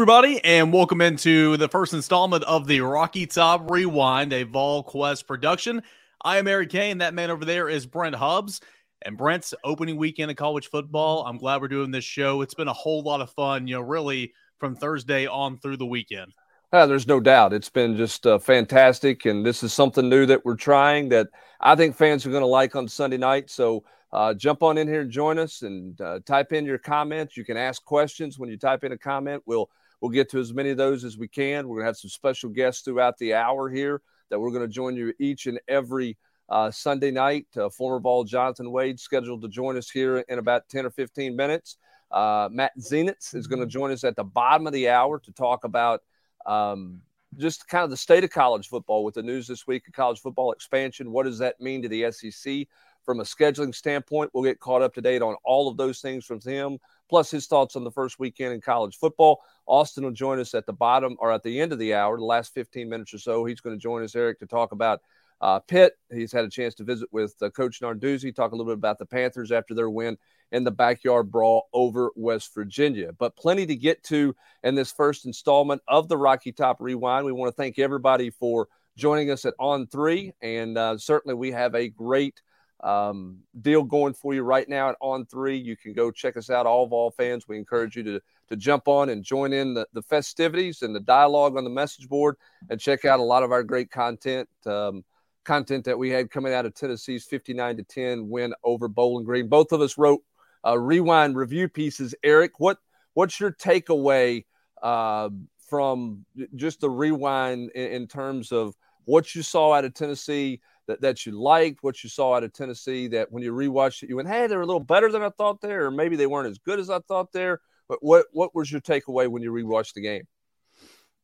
Everybody, and welcome into the first installment of the Rocky Top Rewind, a Vol Quest production. I am Eric Kane. That man over there is Brent Hubbs. And Brent's opening weekend of college football. I'm glad we're doing this show. It's been a whole lot of fun, you know, really from Thursday on through the weekend. Uh, there's no doubt. It's been just uh, fantastic. And this is something new that we're trying that I think fans are going to like on Sunday night. So uh, jump on in here and join us and uh, type in your comments. You can ask questions when you type in a comment. We'll we'll get to as many of those as we can. We're going to have some special guests throughout the hour here that we're going to join you each and every uh, Sunday night. Uh, former Vol Jonathan Wade scheduled to join us here in about 10 or 15 minutes. Uh, Matt Zenitz is going to join us at the bottom of the hour to talk about um, just kind of the state of college football with the news this week of college football expansion. What does that mean to the SEC from a scheduling standpoint? We'll get caught up to date on all of those things from him, plus his thoughts on the first weekend in college football. Austin will join us at the bottom or at the end of the hour, the last 15 minutes or so. He's going to join us, Eric, to talk about uh, Pitt, he's had a chance to visit with uh, Coach Narduzzi, talk a little bit about the Panthers after their win in the backyard brawl over West Virginia. But plenty to get to in this first installment of the Rocky Top Rewind. We want to thank everybody for joining us at On Three, and uh, certainly we have a great um, deal going for you right now at On Three. You can go check us out, all of Vol fans. We encourage you to to jump on and join in the, the festivities and the dialogue on the message board and check out a lot of our great content. Um, content that we had coming out of Tennessee's 59 to 10 win over Bowling Green. Both of us wrote uh, rewind review pieces. Eric, what what's your takeaway uh, from just the rewind in, in, terms of what you saw out of Tennessee that, that you liked, what you saw out of Tennessee that when you rewatched it, you went, hey, they're a little better than I thought there, or maybe they weren't as good as I thought there. But what what was your takeaway when you rewatched the game?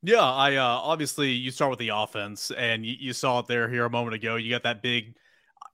Yeah, I uh, obviously you start with the offense, and you, you, saw it there here a moment ago. You got that big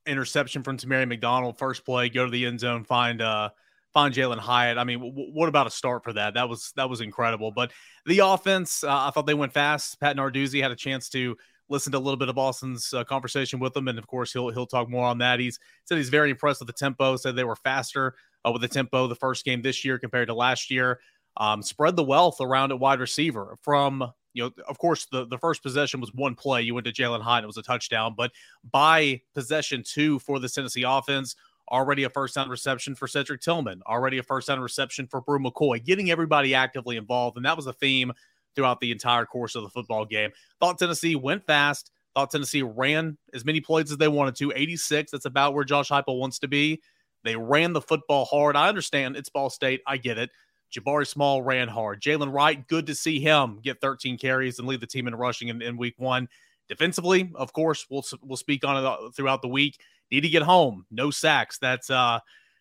interception from Tamari McDonald, first play, go to the end zone, find uh, find Jalin Hyatt. I mean, w- what about a start for that? That was that was incredible. But the offense, uh, I thought they went fast. Pat Narduzzi had a chance to listen to a little bit of Austin's uh, conversation with them, and of course he'll he'll talk more on that. He's said he's very impressed with the tempo. Said they were faster uh, with the tempo the first game this year compared to last year. Um, spread the wealth around at wide receiver from you know, of course, the, the first possession was one play. You went to Jalin Hyatt, it was a touchdown. But by possession two for the Tennessee offense, already a first down reception for Cedric Tillman, already a first down reception for Bru McCoy, getting everybody actively involved. And that was a theme throughout the entire course of the football game. Thought Tennessee went fast. Thought Tennessee ran as many plays as they wanted to. 86. That's about where Josh Heupel wants to be. They ran the football hard. I understand it's Ball State. I get it. Jabari Small ran hard. Jaylen Wright, good to see him get 13 carries and lead the team in rushing in, in week one. Defensively, of course, we'll we'll speak on it uh, throughout the week. Need to get home. No sacks. That's uh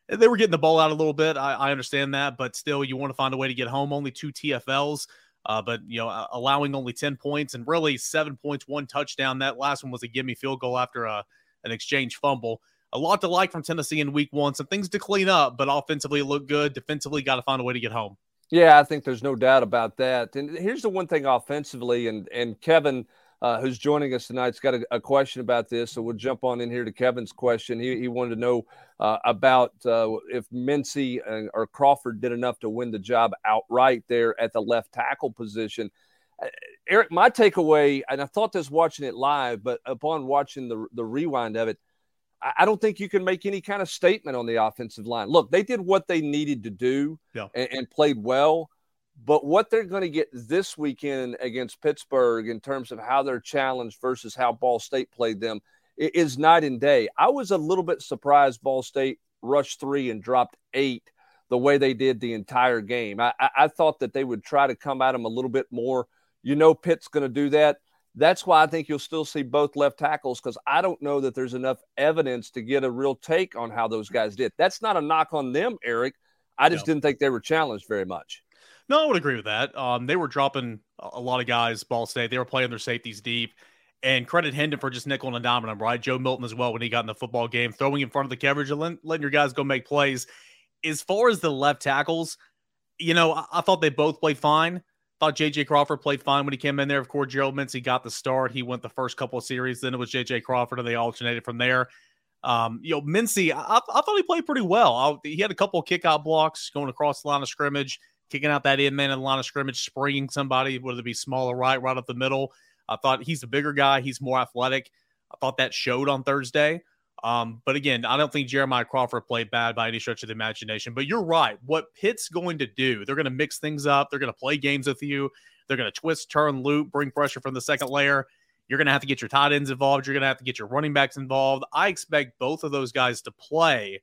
they were getting the ball out a little bit. I, I understand that, but still, you want to find a way to get home. Only two TFLs, uh, but you know, allowing only 10 points and really seven points, one touchdown. That last one was a gimme field goal after a, uh, an exchange fumble a lot to like from Tennessee in week one. Some things to clean up, but offensively look good. Defensively, got to find a way to get home. Yeah, I think there's no doubt about that. And here's the one thing offensively, and and Kevin, uh, who's joining us tonight, has got a, a, question about this. So we'll jump on in here to Kevin's question. He, he wanted to know uh, about uh, if Mincey or Crawford did enough to win the job outright there at the left tackle position. Uh, Eric, my takeaway, and I thought this watching it live, but upon watching the the rewind of it – I don't think you can make any kind of statement on the offensive line. Look, they did what they needed to do yeah. and, and, played well. But what they're going to get this weekend against Pittsburgh in terms of how they're challenged versus how Ball State played them is night and day. I was a little bit surprised Ball State rushed three and dropped eight the way they did the entire game. I, I thought that they would try to come at them a little bit more. You know, Pitt's going to do that. That's why I think you'll still see both left tackles because I don't know that there's enough evidence to get a real take on how those guys did. That's not a knock on them, Eric. I just no. didn't think they were challenged very much. No, I would agree with that. Um, they were dropping a lot of guys, Ball State. They were playing their safeties deep. And credit Hendon for just nickel and diming right? Joe Milton as well when he got in the football game, throwing in front of the coverage and letting your guys go make plays. As far as the left tackles, you know, I, I thought they both played fine. Thought JJ Crawford played fine when he came in there. Of course, Gerald Mincey got the start. He went the first couple of series. Then it was JJ Crawford, and they alternated from there. Um, you know, Mincey, I, I, thought he played pretty well. I, he had a couple of kickout blocks going across the line of scrimmage. Kicking out that in man in the line of scrimmage, springing somebody, whether it be small or right, right up the middle. I thought he's a bigger guy. He's more athletic. I thought that showed on Thursday. Um, but again, I don't think Jeremiah Crawford played bad by any stretch of the imagination. But you're right. What Pitt's going to do, they're going to mix things up. They're going to play games with you. They're going to twist, turn, loop, bring pressure from the second layer. You're going to have to get your tight ends involved. You're going to have to get your running backs involved. I expect both of those guys to play.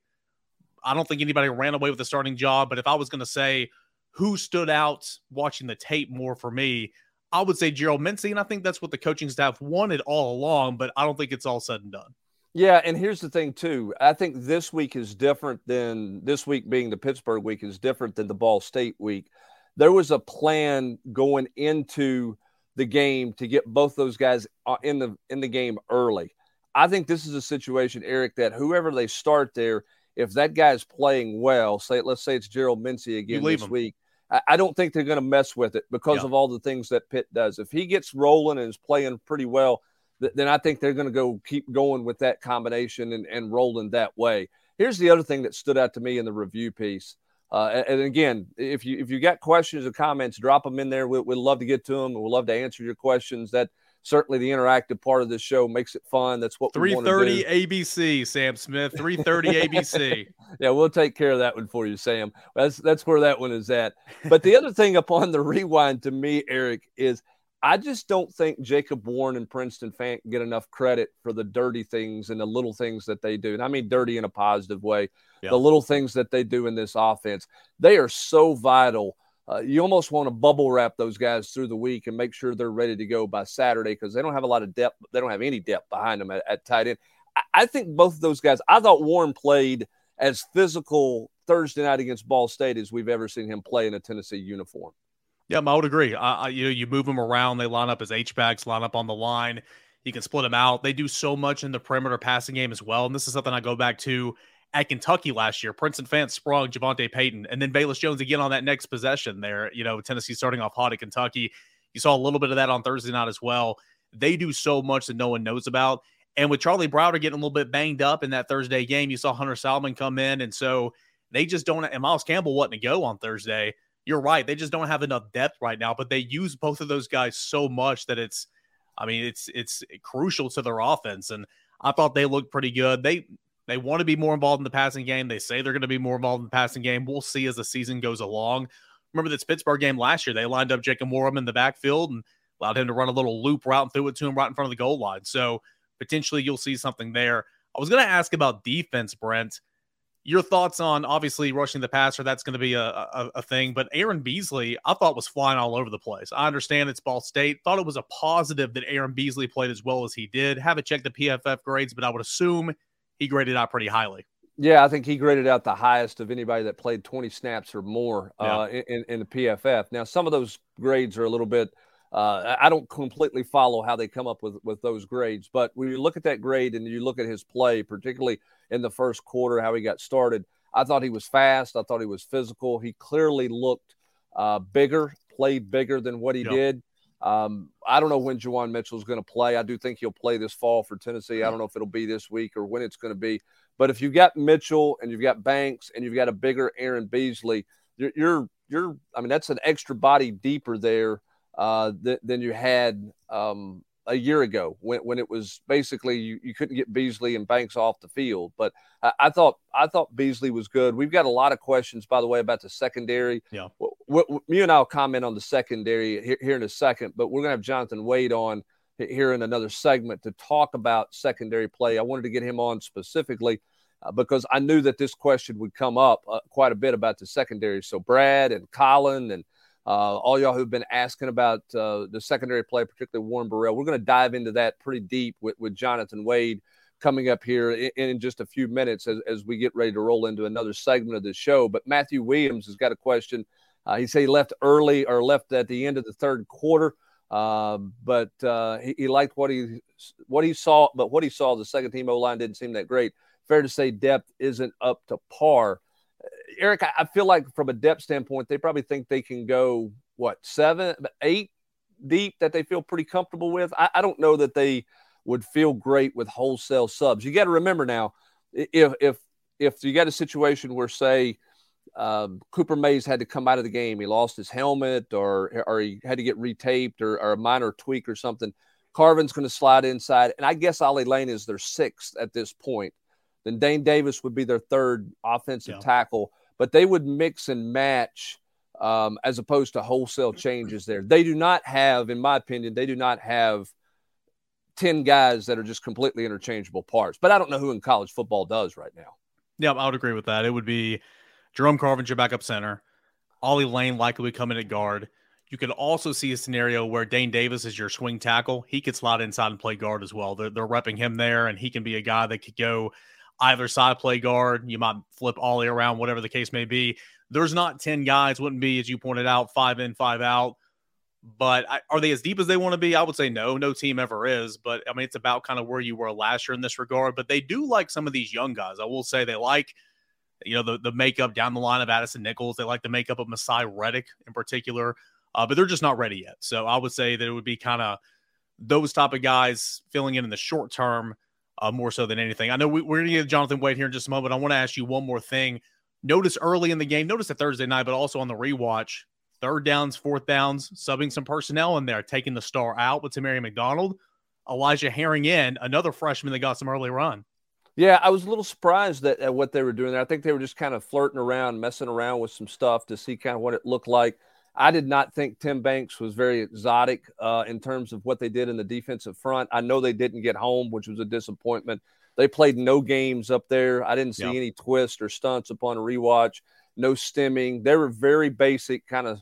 I don't think anybody ran away with the starting job. But if I was going to say who stood out watching the tape more for me, I would say Gerald Mincey. And I think that's what the coaching staff wanted all along. But I don't think it's all said and done. Yeah, and here's the thing too. I think this week is different than this week being the Pittsburgh week is different than the Ball State week. There was a plan going into the game to get both those guys uh, in the in the game early. I think this is a situation, Eric, that whoever they start there, if that guy's playing well, say let's say it's Gerald Mincey again this him. week, I, I, don't think they're going to mess with it because yeah. of all the things that Pitt does. If he gets rolling and is playing pretty well, then I think they're going to go keep going with that combination and, and rolling that way. Here's the other thing that stood out to me in the review piece. Uh, and, and, again, if you if you got questions or comments, drop them in there. We, would love to get to them. We'd love to answer your questions. That certainly the interactive part of this show makes it fun. That's what three thirty ABC, Sam Smith. Three thirty ABC. yeah, we'll take care of that one for you, Sam. That's that's where that one is at. But the other thing upon the rewind to me, Eric, is I just don't think Jacob Warren and Princeton Fant get enough credit for the dirty things and the little things that they do. And I mean dirty in a positive way. Yeah. The little things that they do in this offense, they are so vital. Uh, you almost want to bubble wrap those guys through the week and make sure they're ready to go by Saturday because they don't have a lot of depth. They don't have any depth behind them at, at tight end. I, I think both of those guys, I thought Warren played as physical Thursday night against Ball State as we've ever seen him play in a Tennessee uniform. Yeah, I would agree. You know, you move them around. They line up as H backs, line up on the line. You can split them out. They do so much in the perimeter passing game as well. And this is something I go back to at Kentucky last year. Princeton Fant sprung Javonta Payton, and then Velus Jones again on that next possession. There, you know, Tennessee starting off hot at Kentucky. You saw a little bit of that on Thursday night as well. They do so much that no one knows about. And with Charlie Browder getting a little bit banged up in that Thursday game, you saw Hunter Salmon come in, and so they just don't. And Miles Campbell wasn't to go on Thursday you're right. They just don't have enough depth right now, but they use both of those guys so much that it's, I mean, it's it's crucial to their offense. And I thought they looked pretty good. They they want to be more involved in the passing game. They say they're going to be more involved in the passing game. We'll see as the season goes along. Remember this Pittsburgh game last year? They lined up Jacob Morum in the backfield and allowed him to run a little loop route and threw it to him right in front of the goal line. So potentially you'll see something there. I was going to ask about defense, Brent your thoughts on obviously rushing the passer that's going to be a, a, a, thing but aaron beasley i thought was flying all over the place i understand it's ball state thought it was a positive that aaron beasley played as well as he did haven't checked the pff grades but i would assume he graded out pretty highly yeah i think he graded out the highest of anybody that played 20 snaps or more yeah. uh, in, in the pff now some of those grades are a little bit uh, I don't completely follow how they come up with with those grades, but when you look at that grade and you look at his play, particularly in the first quarter, how he got started, I thought he was fast. I thought he was physical. He clearly looked uh, bigger, played bigger than what he yep. did. Um, I don't know when Juwan Mitchell is going to play. I do think he'll play this fall for Tennessee. I don't know if it'll be this week or when it's going to be. But if you've got Mitchell and you've got Banks and you've got a bigger Aaron Beasley, you're, you're, you're I mean, that's an extra body deeper there uh, th- than you had um, a year ago when, when it was basically you, you couldn't get Beasley and Banks off the field. But I, I, thought I thought Beasley was good. We've got a lot of questions, by the way, about the secondary. Yeah, w- w- me and I'll comment on the secondary here, here in a second. But we're gonna have Jonathan Wade on here in another segment to talk about secondary play. I wanted to get him on specifically. Uh, because I knew that this question would come up uh, quite a bit about the secondary. So Brad and Colin and uh, all y'all who've been asking about uh, the secondary play, particularly Warren Burrell, we're going to dive into that pretty deep with, with Jonathan Wade coming up here in, in just a few minutes as, as, we get ready to roll into another segment of the show. But Matthew Williams has got a question. Uh, he said he left early or left at the end of the third quarter, uh, but uh, he, he, liked what he what he saw. But what he saw, the second team O line didn't seem that great. Fair to say, depth isn't up to par. Eric, I feel like from a depth standpoint, they probably think they can go what seven, eight deep that they feel pretty comfortable with. I, I don't know that they would feel great with wholesale subs. You got to remember now, if if if you got a situation where say uh, Cooper Mays had to come out of the game. He lost his helmet, or or he had to get retaped, or, or a minor tweak or something. Carvin's going to slide inside, and I guess Ollie Lane is their sixth at this point. Then Dayne Davis would be their third offensive yeah. tackle, but they would mix and match um, as opposed to wholesale changes there. They do not have, in my opinion, they do not have 10 guys that are just completely interchangeable parts. But I don't know who in college football does right now. Yeah, I would agree with that. It would be Jerome Carvin, your backup center. Ollie Lane likely would come in at guard. You could also see a scenario where Dayne Davis is your swing tackle. He could slide inside and play guard as well. They're, they're repping him there, and he can be a guy that could go either side play guard. You might flip Ollie around, whatever the case may be. There's not 10 guys, wouldn't be, as you pointed out, five in, five out. But I, are they as deep as they want to be? I would say no. No team ever is. But I mean, it's about kind of where you were last year in this regard. But they do like some of these young guys. I will say they like, you know, the, the makeup down the line of Addison Nichols. They like the makeup of Masai Reddick in particular. Uh, but they're just not ready yet. So I would say that it would be kind of those type of guys filling in in the short term uh, more so than anything. I know we, are going to get Jonathan Wade here in just a moment. I want to ask you one more thing. Notice early in the game, notice a Thursday night, but also on the rewatch, third downs, fourth downs, subbing some personnel in there, taking the star out with Tamari McDonald, Elijah Herring in, another freshman that got some early run. Yeah, I was a little surprised at, at what they were doing there. I think they were just kind of flirting around, messing around with some stuff to see kind of what it looked like. I did not think Tim Banks was very exotic uh, in terms of what they did in the defensive front. I know they didn't get home, which was a disappointment. They played no games up there. I didn't see yep. any twists or stunts upon a rewatch, no stimming. They were very basic, kind of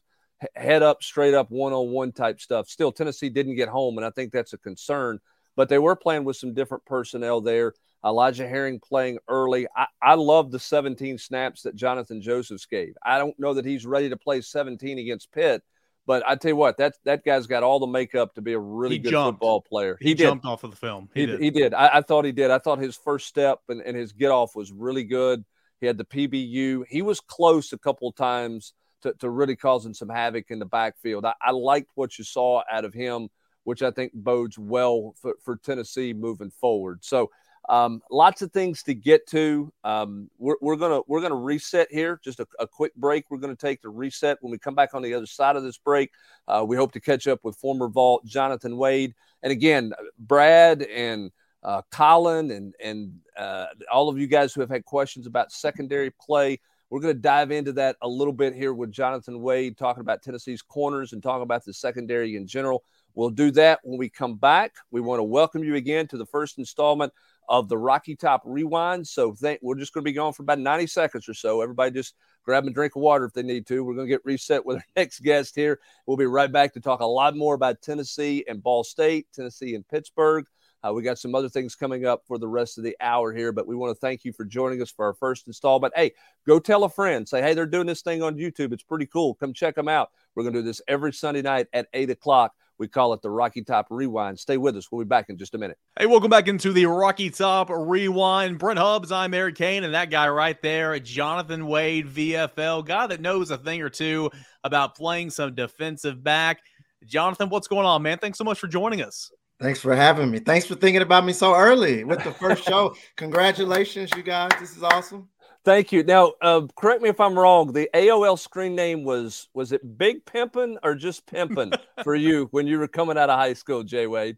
head up, straight up, one on one type stuff. Still, Tennessee didn't get home, and I think that's a concern. But they were playing with some different personnel there. Elijah Herring playing early. I, I love the 17 snaps that Jonathan Josephs gave. I don't know that he's ready to play 17 against Pitt, but I tell you what, that that guy's got all the makeup to be a really he good jumped. football player. He, he jumped off of the film. He, he did. He did. I, I, thought he did. I thought his first step and, and his get off was really good. He had the PBU. He was close a couple of times to, to really causing some havoc in the backfield. I, I liked what you saw out of him, which I think bodes well for, for Tennessee moving forward. So um, lots of things to get to. Um, we're, we're, gonna we're gonna reset here. Just a, a quick break. We're gonna take to reset. When we come back on the other side of this break, uh, we hope to catch up with former Vol Jonathan Wade, and again Brad and uh, Colin and and uh, all of you guys who have had questions about secondary play. We're going to dive into that a little bit here with Jonathan Wade, talking about Tennessee's corners and talking about the secondary in general. We'll do that when we come back. We want to welcome you again to the first installment of the Rocky Top Rewind. So think, we're just going to be going for about 90 seconds or so. Everybody just grab a drink of water if they need to. We're going to get reset with our next guest here. We'll be right back to talk a lot more about Tennessee and Ball State, Tennessee and Pittsburgh. Uh, we got some other things coming up for the rest of the hour here, but we want to thank you for joining us for our first installment. Hey, go tell a friend. Say, hey, they're doing this thing on YouTube. It's pretty cool. Come check them out. We're going to do this every Sunday night at 8 o'clock. We call it the Rocky Top Rewind. Stay with us. We'll be back in just a minute. Hey, welcome back into the Rocky Top Rewind. Brent Hubbs, I'm Eric Kane, and that guy right there, Jonathan Wade, VFL, guy that knows a thing or two about playing some defensive back. Jonathan, what's going on, man? Thanks so much for joining us. Thanks for having me. Thanks for thinking about me so early with the first show. Congratulations, you guys. This is awesome. Thank you. Now, uh, correct me if I'm wrong. The AOL screen name was was it Big Pimpin' or just Pimpin' for you when you were coming out of high school, Jay Wade?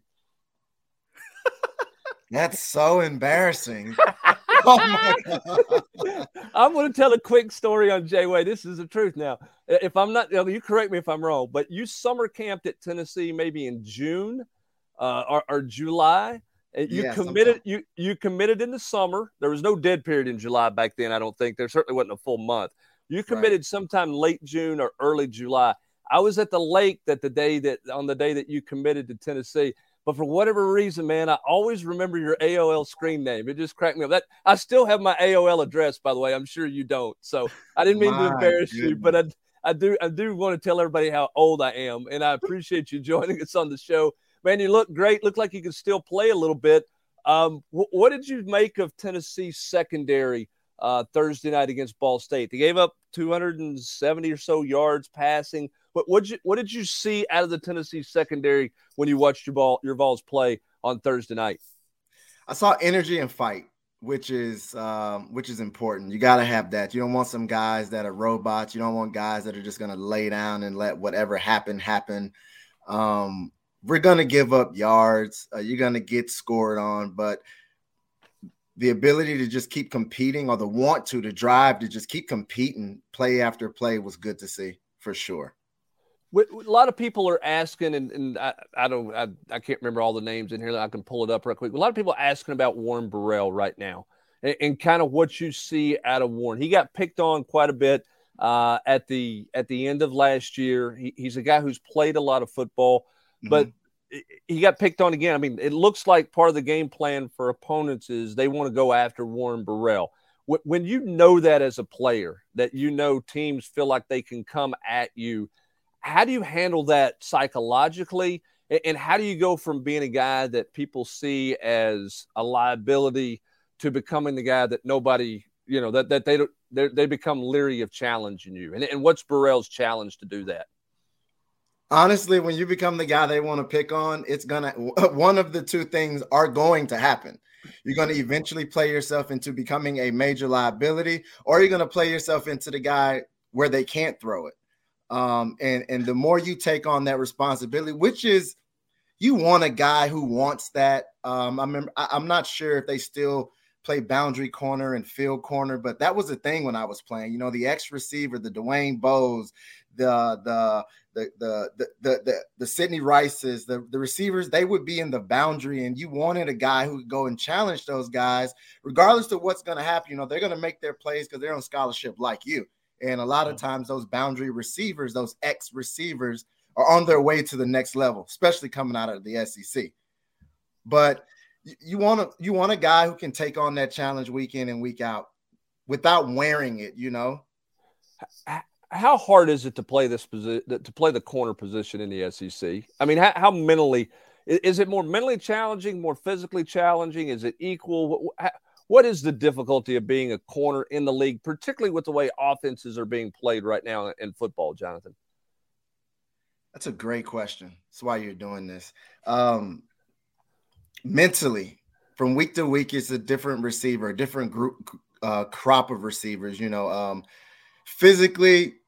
That's so embarrassing. oh my god! I'm going to tell a quick story on Jay Wade. This is the truth. Now, if I'm not, you correct me if I'm wrong, but you summer camped at Tennessee maybe in June uh, or, or July you yes, committed you you committed in the summer. There was no dead period in July back then. I don't think there certainly wasn't a full month. You committed right. sometime late June or early July. I was at the lake that the day that on the day that you committed to Tennessee. But for whatever reason, man, I always remember your AOL screen name. It just cracked me up. That I still have my AOL address, by the way. I'm sure you don't. So I didn't mean to embarrass goodness. you, but I I do I do want to tell everybody how old I am, and I appreciate you joining us on the show man, you look great. Look like you can still play a little bit. Um, wh- what did you make of Tennessee's secondary uh, Thursday night against Ball State? They gave up 270 or so yards passing. What what you what did you see out of the Tennessee secondary when you watched your Vol your Vols play on Thursday night? I saw energy and fight. which is um, which is important. You got to have that. You don't want some guys that are robots. You don't want guys that are just going to lay down and let whatever happen happen. Um, we're going to give up yards. Uh, you're going to get scored on, but the ability to just keep competing or the want to, to drive to just keep competing play after play was good to see for sure. A lot of people are asking, and, and I, I, don't, I, I, can't remember all the names in here. I can pull it up real quick. A lot of people asking about Warren Burrell right now, and, and kind of what you see out of Warren. He got picked on quite a bit uh, at the at the end of last year. He, he's a guy who's played a lot of football, mm-hmm. but he got picked on again. I mean, it looks like part of the game plan for opponents is they want to go after Warren Burrell. When you know that as a player, that you know teams feel like they can come at you, how do you handle that psychologically? And how do you go from being a guy that people see as a liability to becoming the guy that nobody, you know, that, that they don't, they become leery of challenging you? And, and what's Burrell's challenge to do that? Honestly, when you become the guy they want to pick on, it's gonna one of the two things are going to happen. You're going to eventually play yourself into becoming a major liability, or you're going to play yourself into the guy where they can't throw it. Um, and and the more you take on that responsibility, which is you want a guy who wants that. Um, I remember I, I'm not sure if they still play boundary corner and field corner, but that was the thing when I was playing. You know, the X receiver, the Dwayne Bowes, the the the the the the the, the Sidney Rices, the, the receivers, they would be in the boundary, and you wanted a guy who could go and challenge those guys, regardless of what's going to happen. You know, they're going to make their plays because they're on scholarship like you. And a lot of mm. times, those boundary receivers, those X receivers, are on their way to the next level, especially coming out of the SEC. But you want to you want a guy who can take on that challenge week in and week out without wearing it. You know, how hard is it to play this position to play the corner position in the SEC? I mean, how, how, mentally is it more mentally challenging, more physically challenging? Is it equal? What is the difficulty of being a corner in the league, particularly with the way offenses are being played right now in football, Jonathan? That's a great question. That's why you're doing this. Um, mentally, from week to week, it's a different receiver, a different group, uh, crop of receivers. You know, um, physically,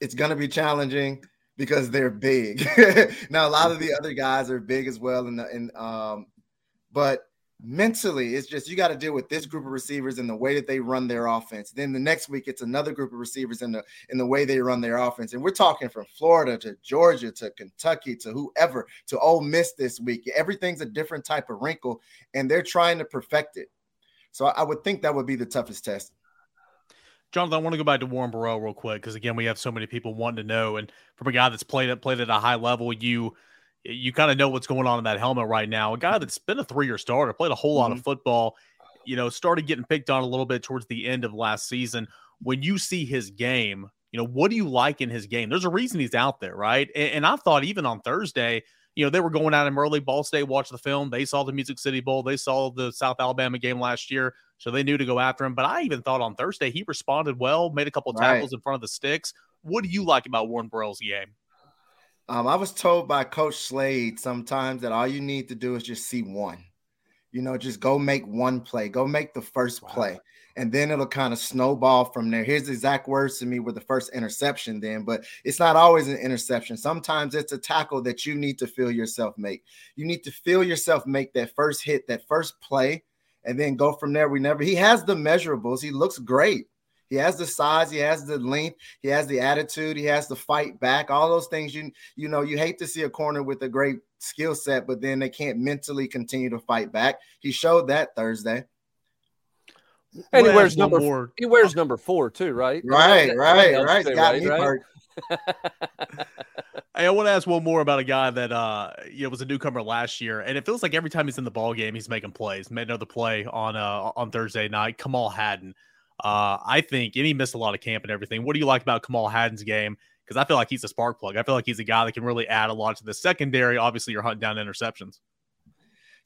it's going to be challenging because they're big. now, a lot of the other guys are big as well, and and um, but mentally it's just you got to deal with this group of receivers and the way that they run their offense. Then the next week it's another group of receivers in the in the way they run their offense. And we're talking from florida to georgia to kentucky to whoever to Ole Miss this week. Everything's a different type of wrinkle and they're trying to perfect it. So i would think that would be the toughest test Jonathan, I want to go back to Warren Burrell real quick because again, we have so many people wanting to know, and from a guy that's played at played at a high level, you you kind of know what's going on in that helmet right now. A guy that's been a three year starter, played a whole lot mm-hmm. of football, you know, started getting picked on a little bit towards the end of last season. When you see his game, you know, what do you like in his game? There's a reason he's out there, right? And, and I thought even on Thursday, you know, they were going out him early. Ball State watched the film. They saw the Music City Bowl. They saw the South Alabama game last year. So they knew to go after him. But I even thought on Thursday he responded well, made a couple tackles right. in front of the sticks. What do you like about Warren Burrell's game? Um, I was told by Coach Slade sometimes that all you need to do is just see one. You know, just go make one play, go make the first wow. play, and then it'll kind of snowball from there. Here's the exact words to me with the first interception, then, but it's not always an interception. Sometimes it's a tackle that you need to feel yourself make. You need to feel yourself make that first hit, that first play, and then go from there. We never, he has the measurables, he looks great. He has the size, he has the length, he has the attitude, he has the fight back. All those things you you know, you hate to see a corner with a great skill set, but then they can't mentally continue to fight back. He showed that Thursday. And he wears number four. He wears number four too, right? Right, right, right. Got right, me right? hey, I want to ask one more about a guy that uh you know was a newcomer last year, and it feels like every time he's in the ball game, he's making plays. Made another play on uh on Thursday night. Kamal Hadden. Uh, I think, and he missed a lot of camp and everything. What do you like about Kamal Hadden's game? Because I feel like he's a spark plug. I feel like he's a guy that can really add a lot to the secondary. Obviously, you're hunting down interceptions.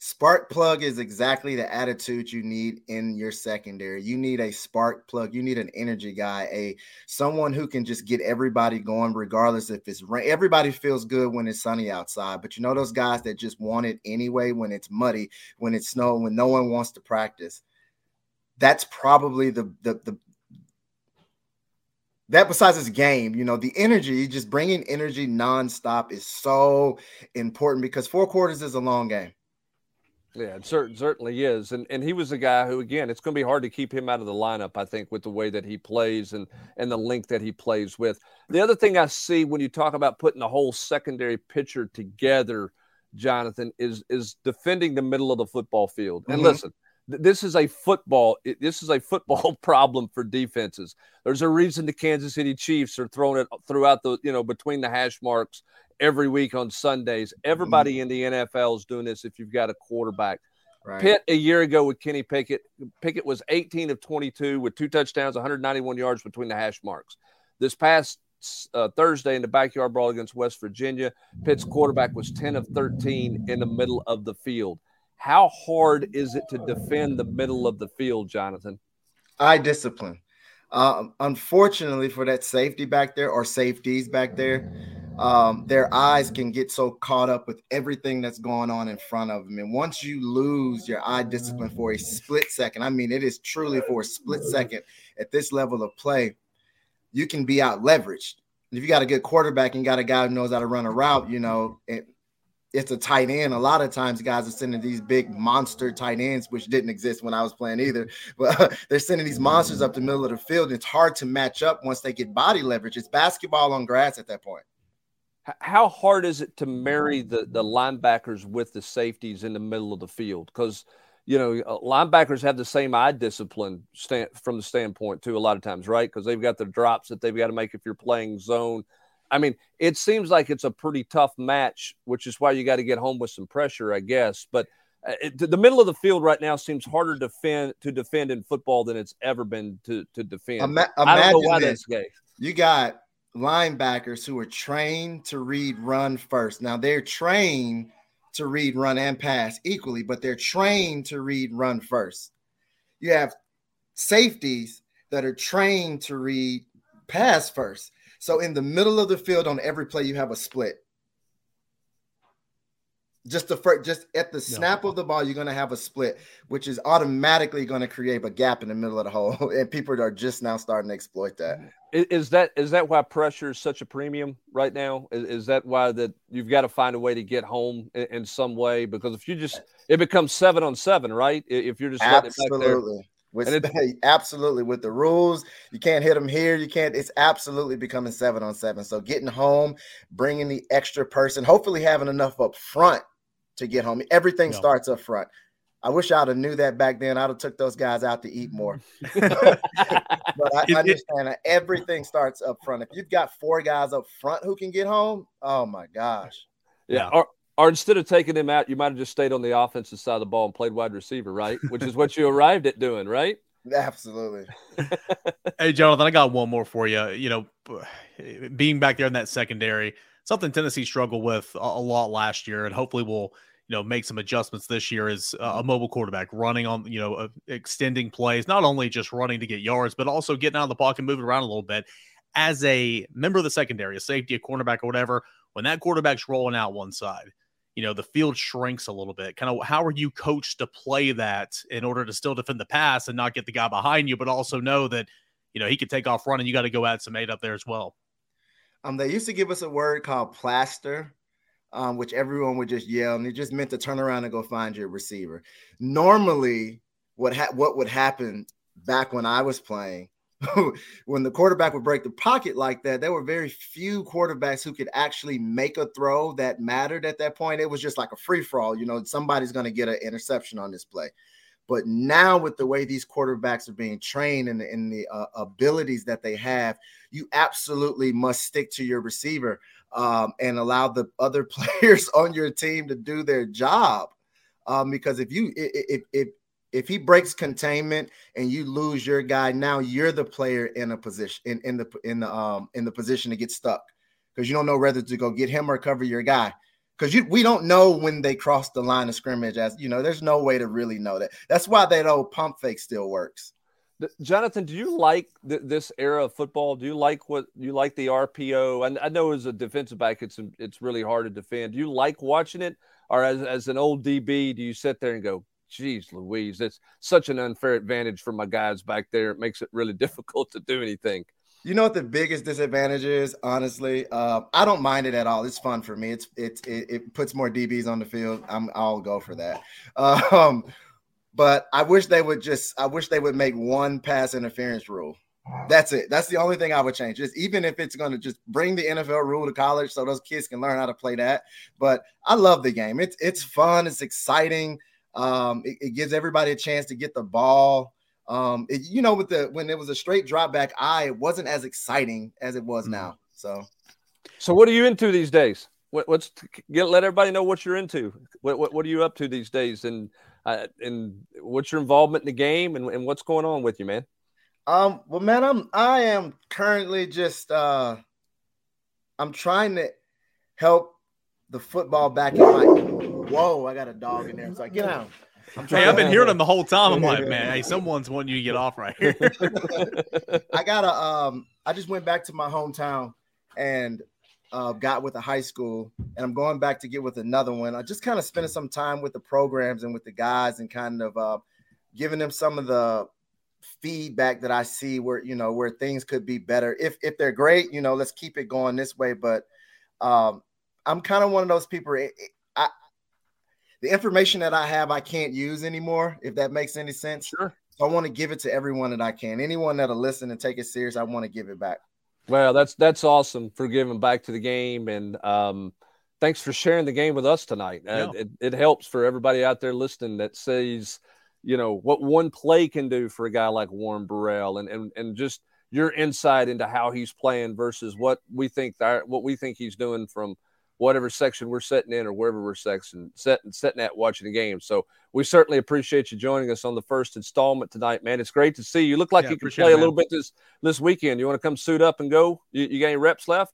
Spark plug is exactly the attitude you need in your secondary. You need a spark plug. You need an energy guy, a someone who can just get everybody going, regardless if it's rain. Everybody feels good when it's sunny outside, but you know those guys that just want it anyway when it's muddy, when it's snow, when no one wants to practice that's probably the the the that besides his game, you know, the energy, just bringing energy nonstop is so important because four quarters is a long game. Yeah, it certainly is. And and he was a guy who, again, it's going to be hard to keep him out of the lineup, I think, with the way that he plays and and the link that he plays with. The other thing I see when you talk about putting the whole secondary pitcher together, Jonathan, is is defending the middle of the football field. And mm-hmm. listen, this is a football this is a football problem for defenses there's a reason the kansas city chiefs are throwing it throughout the you know between the hash marks every week on sundays everybody mm-hmm. in the nfl is doing this if you've got a quarterback right. pitt a year ago with kenny pickett pickett was 18 of 22 with two touchdowns 191 yards between the hash marks this past uh, Thursday in the backyard brawl against West Virginia. Pitt's quarterback was 10 of 13 in the middle of the field. How hard is it to defend the middle of the field, Jonathan? Eye discipline. Uh, unfortunately, for that safety back there or safeties back there, um, their eyes can get so caught up with everything that's going on in front of them. And once you lose your eye discipline for a split second, I mean, it is truly for a split second at this level of play, you can be out leveraged. If you got a good quarterback and got a guy who knows how to run a route, you know, it, it's a tight end. A lot of times, guys are sending these big monster tight ends, which didn't exist when I was playing either. But they're sending these monsters up the middle of the field. And It's hard to match up once they get body leverage. It's basketball on grass at that point. How hard is it to marry the the linebackers with the safeties in the middle of the field? Because you know uh, linebackers have the same eye discipline stand, from the standpoint too. A lot of times, right? Because they've got the drops that they've got to make if you're playing zone I mean, it seems like it's a pretty tough match, which is why you got to get home with some pressure, I guess. But uh, it, the middle of the field right now seems harder to defend to defend in football than it's ever been to to defend. Ima- I don't know why this. that's You got linebackers who are trained to read run first. Now they're trained to read run and pass equally, but they're trained to read run first. You have safeties that are trained to read pass first. So in the middle of the field on every play, you have a split. Just the first, just at the snap no. of the ball, you're going to have a split, which is automatically going to create a gap in the middle of the hole, and people are just now starting to exploit that. Is that is that why pressure is such a premium right now? Is, is that why that you've got to find a way to get home in, in, some way? Because if you just it becomes seven on seven, right? If you're just absolutely with absolutely with the rules, you can't hit them here. You can't. It's absolutely becoming seven on seven. So getting home, bringing the extra person, hopefully having enough up front to get home. Everything no. starts up front. I wish I'd have knew that back then. I'd have took those guys out to eat more. but I it, understand that everything starts up front. If you've got four guys up front who can get home, oh my gosh. Yeah. Or, or instead of taking him out, you might have just stayed on the offensive side of the ball and played wide receiver, right? Which is what you arrived at doing, right? Absolutely. hey, Jonathan, I got one more for you. You know, being back there in that secondary, something Tennessee struggled with a lot last year, and hopefully we'll you know make some adjustments this year is a mobile quarterback running on you know uh, extending plays, not only just running to get yards, but also getting out of the pocket, moving around a little bit. As a member of the secondary, a safety, a cornerback, or whatever, when that quarterback's rolling out one side you know the field shrinks a little bit. Kind of how are you coached to play that in order to still defend the pass and not get the guy behind you but also know that you know he could take off running. You got to go add some aid up there as well um they used to give us a word called plaster um, which everyone would just yell and it just meant to turn around and go find your receiver normally what ha- what would happen back when i was playing when the quarterback would break the pocket like that, there were very few quarterbacks who could actually make a throw that mattered at that point. It was just like a free for all. You know, somebody's going to get an interception on this play. But now, with the way these quarterbacks are being trained and, and the uh, abilities that they have, you absolutely must stick to your receiver um, and allow the other players on your team to do their job. Um, because if you if, if if he breaks containment and you lose your guy, now you're the player in a position in, in the in the um in the position to get stuck because you don't know whether to go get him or cover your guy. Because you we don't know when they cross the line of scrimmage, as you know, there's no way to really know that. That's why that old pump fake still works. Jonathan, do you like th- this era of football? Do you like what you like the RPO? And I know as a defensive back, it's it's really hard to defend. Do you like watching it, or as, as an old DB, do you sit there and go, geez, Louise, it's such an unfair advantage for my guys back there. It makes it really difficult to do anything. You know what the biggest disadvantage is? Honestly, uh, I don't mind it at all. It's fun for me. It's it's it, it puts more DBs on the field. I'm I'll go for that. Um, but I wish they would just. I wish they would make one pass interference rule. That's it. That's the only thing I would change. Just even if it's going to just bring the NFL rule to college, so those kids can learn how to play that. But I love the game. It's it's fun. It's exciting. Um, it, it gives everybody a chance to get the ball. Um, it, you know, with the when it was a straight drop back eye, it wasn't as exciting as it was mm-hmm. now. So, so what are you into these days? What, what's get let everybody know what you're into. What what, what are you up to these days, and uh, and what's your involvement in the game, and, and what's going on with you, man? Um, well, man, I'm I am currently just uh, I'm trying to help the football back in my. Whoa, I got a dog in there, so I get out. Hey, I've been hearing them the whole time. I'm like, man, hey, someone's wanting you to get off right here. I gotta um I just went back to my hometown and uh, got with a high school and I'm going back to get with another one. I just kind of spending some time with the programs and with the guys and kind of uh, giving them some of the feedback that I see where you know where things could be better. If if they're great, you know, let's keep it going this way. But um, I'm kind of one of those people. It, I, the information that I have, I can't use anymore. If that makes any sense. Sure. So I want to give it to everyone that I can. Anyone that'll listen and take it serious, I want to give it back. Well, that's that's awesome for giving back to the game, and um, thanks for sharing the game with us tonight. Uh, yeah. Uh, it, it helps for everybody out there listening that sees, you know, what one play can do for a guy like Warren Burrell, and and and just your insight into how he's playing versus what we think that what we think he's doing from whatever section we're sitting in or wherever we're section sitting, setting at watching the game. So we certainly appreciate you joining us on the first installment tonight, man. It's great to see you. Look like yeah, you can play it, a little bit this this weekend. You want to come suit up and go? You, you got any reps left?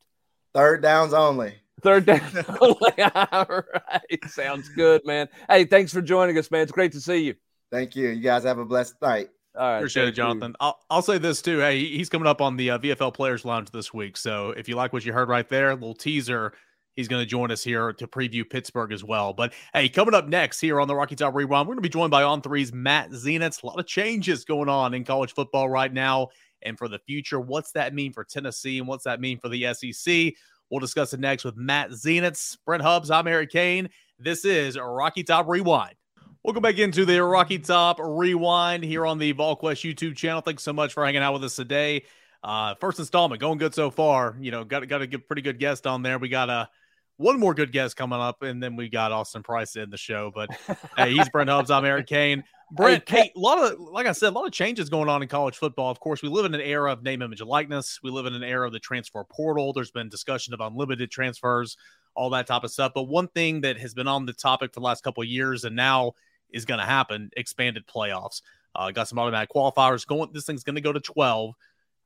Third downs only. Third down only. All right. Sounds good, man. Hey, thanks for joining us, man. It's great to see you. Thank you. You guys have a blessed night. All right, appreciate it, Jonathan. I'll, I'll say this too. Hey, he's coming up on the uh, VFL Players Lounge this week. So if you like what you heard right there, a little teaser He's going to join us here to preview Pittsburgh as well. But hey, coming up next here on the Rocky Top Rewind, we're going to be joined by On Three's Matt Zenitz. A lot of changes going on in college football right now. And for the future, what's that mean for Tennessee and what's that mean for the SEC? We'll discuss it next with Matt Zenitz. Brent Hubbs, I'm Eric Kane. This is Rocky Top Rewind. Welcome back into the Rocky Top Rewind here on the VolQuest YouTube channel. Thanks so much for hanging out with us today. Uh, first installment going good so far. You know, got got a good, pretty good guest on there. We got a one more good guest coming up, and then we got Austin Price in the show. But hey, he's Brent Hubbs. I'm Eric Kane. Brent, hey, a lot of like I said, a lot of changes going on in college football. Of course, we live in an era of name, image, likeness. We live in an era of the transfer portal. There's been discussion of unlimited transfers, all that type of stuff. But one thing that has been on the topic for the last couple of years, and now is going to happen: expanded playoffs. Uh, got some automatic qualifiers going. This thing's going to go to 12.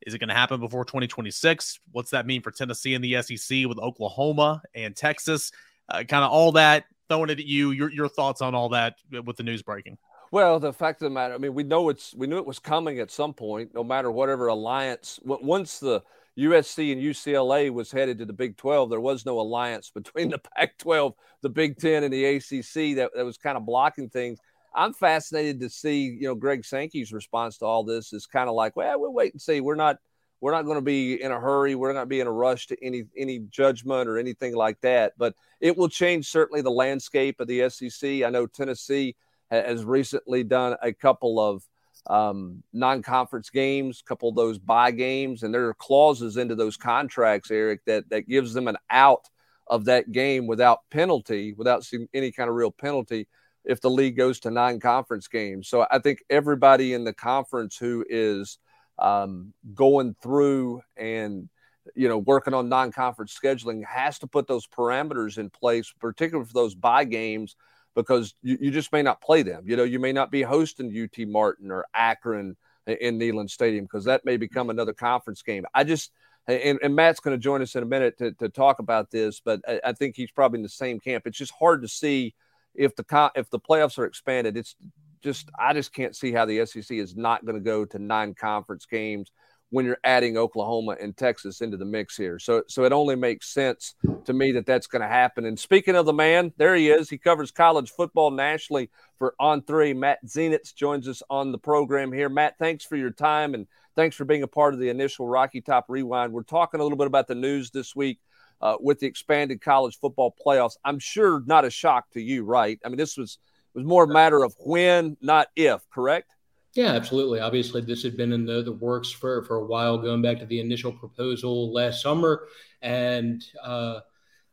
Is it going to happen before 2026? What's that mean for Tennessee and the SEC with Oklahoma and Texas? Uh, kind of all that throwing it at you. Your your thoughts on all that with the news breaking? Well, the fact of the matter, I mean, we know it's we knew it was coming at some point. No matter whatever alliance, once the USC and UCLA was headed to the Big 12, there was no alliance between the Pac 12, the Big 10, and the ACC that, that was kind of blocking things. I'm fascinated to see, you know, Greg Sankey's response to all this is kind of like, well, we'll wait and see. We're not, we're not going to be in a hurry. We're not going to be in a rush to any any judgment or anything like that. But it will change certainly the landscape of the SEC. I know Tennessee has recently done a couple of um, non-conference games, a couple of those buy games, and there are clauses into those contracts, Eric, that that gives them an out of that game without penalty, without any kind of real penalty if the league goes to nine conference games. So I think everybody in the conference who is um, going through and you know working on non-conference scheduling has to put those parameters in place, particularly for those buy games, because you, you just may not play them. You know, you may not be hosting UT Martin or Akron in Neyland Stadium because that may become another conference game. I just and, and Matt's going to join us in a minute to, to talk about this, but I, I think he's probably in the same camp. It's just hard to see if the if the playoffs are expanded, it's just I just can't see how the SEC is not going to go to nine conference games when you're adding Oklahoma and Texas into the mix here. So, so it only makes sense to me that that's going to happen. And speaking of the man, there he is. He covers college football nationally for On Three. Matt Zenitz joins us on the program here. Matt, thanks for your time and thanks for being a part of the initial Rocky Top Rewind. We're talking a little bit about the news this week. Uh, with the expanded college football playoffs, I'm sure not a shock to you, right? I mean, this was was more a matter of when, not if, correct? Yeah, absolutely. Obviously, this had been in the, the works for, for a while, going back to the initial proposal last summer. And uh,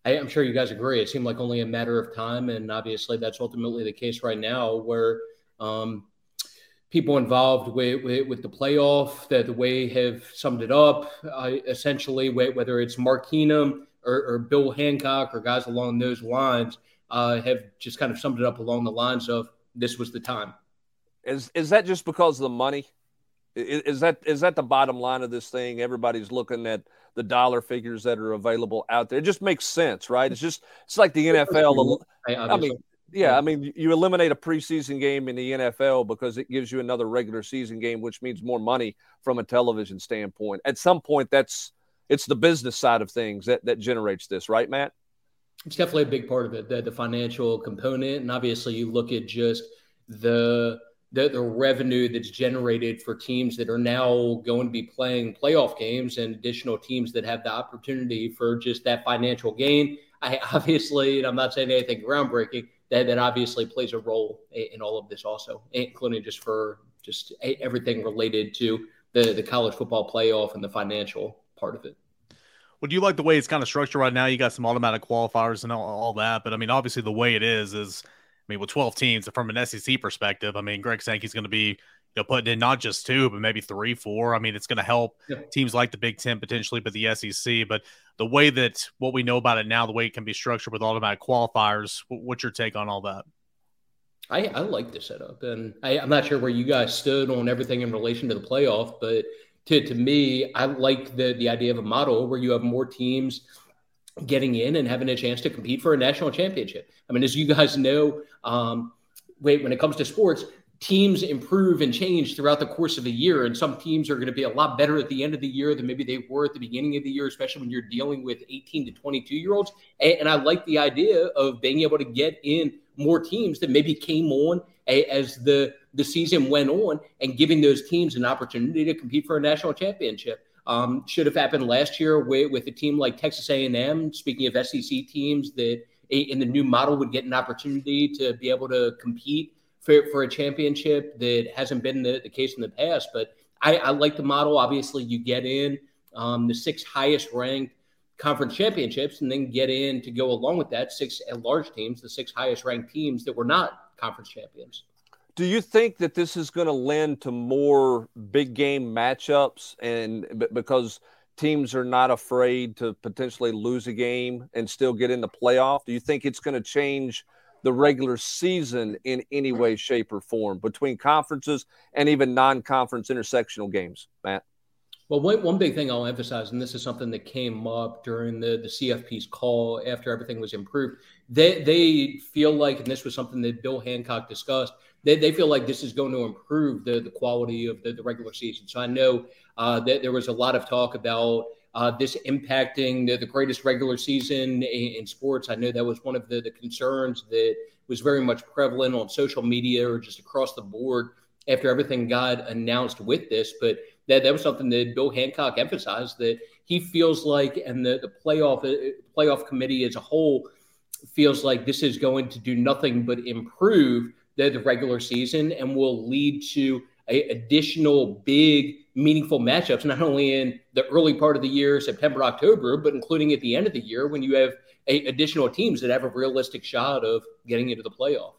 I, am sure you guys agree. It seemed like only a matter of time. And obviously, that's ultimately the case right now, where um, people involved with, with, with, the playoff, that the way have summed it up, uh, essentially, whether it's Mark Keenum or, or, Bill Hancock or guys along those lines, uh, have just kind of summed it up along the lines of this was the time. Is is that just because of the money? Is, is that is that the bottom line of this thing? Everybody's looking at the dollar figures that are available out there. It just makes sense, right? It's just it's like the NFL. I mean, yeah, I mean, you eliminate a preseason game in the NFL because it gives you another regular season game, which means more money from a television standpoint. At some point, that's it's the business side of things that that generates this, right, Matt? It's definitely a big part of it, the, the financial component, and obviously you look at just the the, the revenue that's generated for teams that are now going to be playing playoff games and additional teams that have the opportunity for just that financial gain. I obviously, and I'm not saying anything groundbreaking, that, that obviously plays a role in all of this also, including just for just everything related to the, the college football playoff and the financial part of it. Well, do you like the way it's kind of structured right now? You got some automatic qualifiers and all, all that, but I mean, obviously the way it is is – I mean, with 12 teams from an SEC perspective, I mean, Greg Sankey's going to be you know, putting in not just two, but maybe three, four. I mean, it's going to help yeah. teams like the Big Ten potentially, but the SEC. But the way that what we know about it now, the way it can be structured with automatic qualifiers, what's your take on all that? I, I like the setup, and I, I'm not sure where you guys stood on everything in relation to the playoff, but to, to me, I like the the idea of a model where you have more teams getting in and having a chance to compete for a national championship. I mean, as you guys know, um, wait, when it comes to sports, teams improve and change throughout the course of a year. And some teams are going to be a lot better at the end of the year than maybe they were at the beginning of the year, especially when you're dealing with 18 to 22 year olds. And, and I like the idea of being able to get in more teams that maybe came on as the the season went on and giving those teams an opportunity to compete for a national championship. Um, should have happened last year with, with a team like Texas A&M. Speaking of SEC teams that in the new model would get an opportunity to be able to compete for, for a championship that hasn't been the, the case in the past. But I, I like the model. Obviously, you get in um, the six highest ranked conference championships and then get in to go along with that six large teams, the six highest ranked teams that were not conference champions. Do you think that this is going to lend to more big game matchups and because teams are not afraid to potentially lose a game and still get in the playoff? Do you think it's going to change the regular season in any way, shape, or form between conferences and even non-conference intersectional games, Matt? Well, one, one big thing I'll emphasize, and this is something that came up during the, the CFP's call after everything was improved, they, they feel like, and this was something that Bill Hancock discussed – they, they feel like this is going to improve the, the quality of the, the regular season. So I know uh, that there was a lot of talk about uh, this impacting the, the greatest regular season in, in, sports. I know that was one of the, the concerns that was very much prevalent on social media or just across the board after everything got announced with this. But that, that was something that Bill Hancock emphasized that he feels like, and the, the playoff uh, playoff committee as a whole feels like this is going to do nothing but improve the, the regular season and will lead to a, additional big meaningful matchups, not only in the early part of the year, September, October, but including at the end of the year when you have a, additional teams that have a realistic shot of getting into the playoff.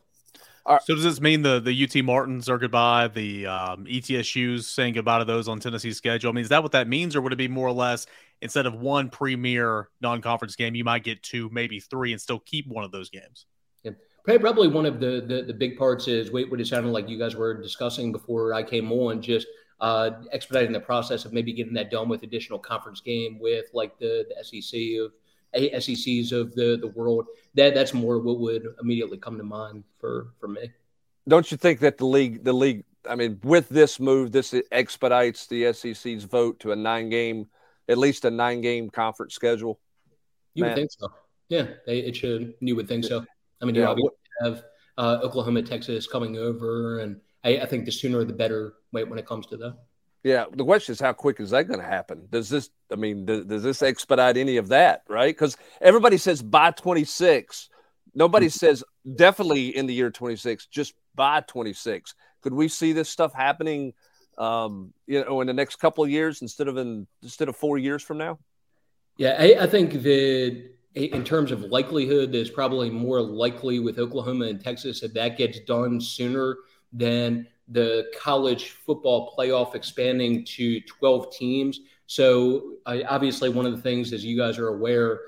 Right. So does this mean the the UT Martins are goodbye, the um, ETSU's saying goodbye to those on Tennessee's schedule? I mean, is that what that means, or would it be more or less instead of one premier non-conference game, you might get two, maybe three, and still keep one of those games? Probably one of the, the, the big parts is what it sounded like you guys were discussing before I came on, just uh, expediting the process of maybe getting that done with additional conference game with like the, the SEC of SECs of the, the world. That that's more what would immediately come to mind for for me. Don't you think that the league the league I mean, with this move, this expedites the SEC's vote to a nine game, at least a nine game conference schedule. You would think so. Yeah, it should. You would think so. I mean, yeah, you have uh, Oklahoma, Texas coming over, and I, I, think the sooner the better when it comes to that. Yeah, the question is how quick is that going to happen? Does this, I mean, does, does this expedite any of that, right? Because everybody says by 26. Nobody mm-hmm. says definitely in the year 26, just by 26. Could we see this stuff happening, um, you know, in the next couple of years instead of in instead of four years from now? Yeah, I, I think that in terms of likelihood, there's probably more likely with Oklahoma and Texas that that gets done sooner than the college football playoff expanding to 12 teams. So, obviously, one of the things, as you guys are aware,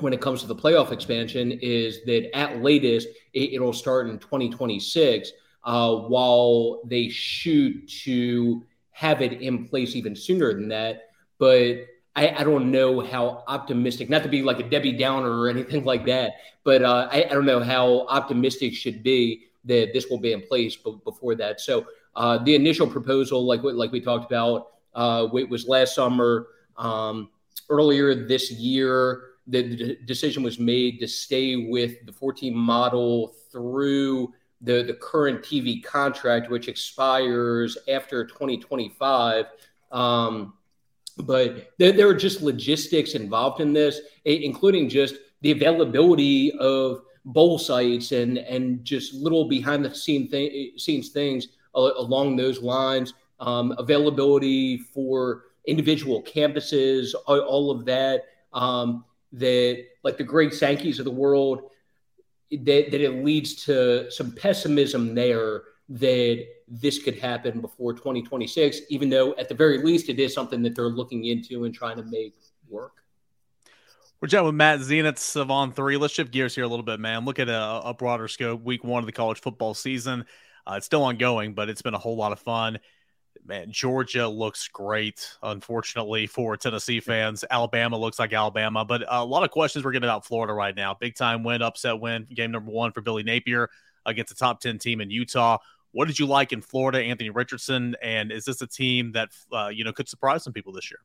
when it comes to the playoff expansion, is that at latest it, will start in 2026, uh, while they shoot to have it in place even sooner than that. But I, I, don't know how optimistic, not to be like a Debbie Downer or anything like that, but uh, I, I, don't know how optimistic should be that this will be in place b- before that. So uh, the initial proposal, like like we talked about, uh, was last summer. Um, earlier this year, the, the, decision was made to stay with the 14 model through the, the current TV contract, which expires after 2025. Um, but there, there are just logistics involved in this, including just the availability of bowl sites and and just little behind the scene th- scenes things along those lines. Um, availability for individual campuses, all, all of that. Um, that like the Greg Sankeys of the world, that, that it leads to some pessimism there that this could happen before 2026, even though at the very least it is something that they're looking into and trying to make work. We're chatting with Matt Zenitz of On3. Let's shift gears here a little bit, man. Look at a, a broader scope. Week one of the college football season. Uh, it's still ongoing, but it's been a whole lot of fun. Man, Georgia looks great. Unfortunately for Tennessee fans, Alabama looks like Alabama. But a lot of questions we're getting about Florida right now. Big time win, upset win, game number one for Billy Napier against a top ten team in Utah. What did you like in Florida, Anthony Richardson? And is this a team that uh, you know could surprise some people this year?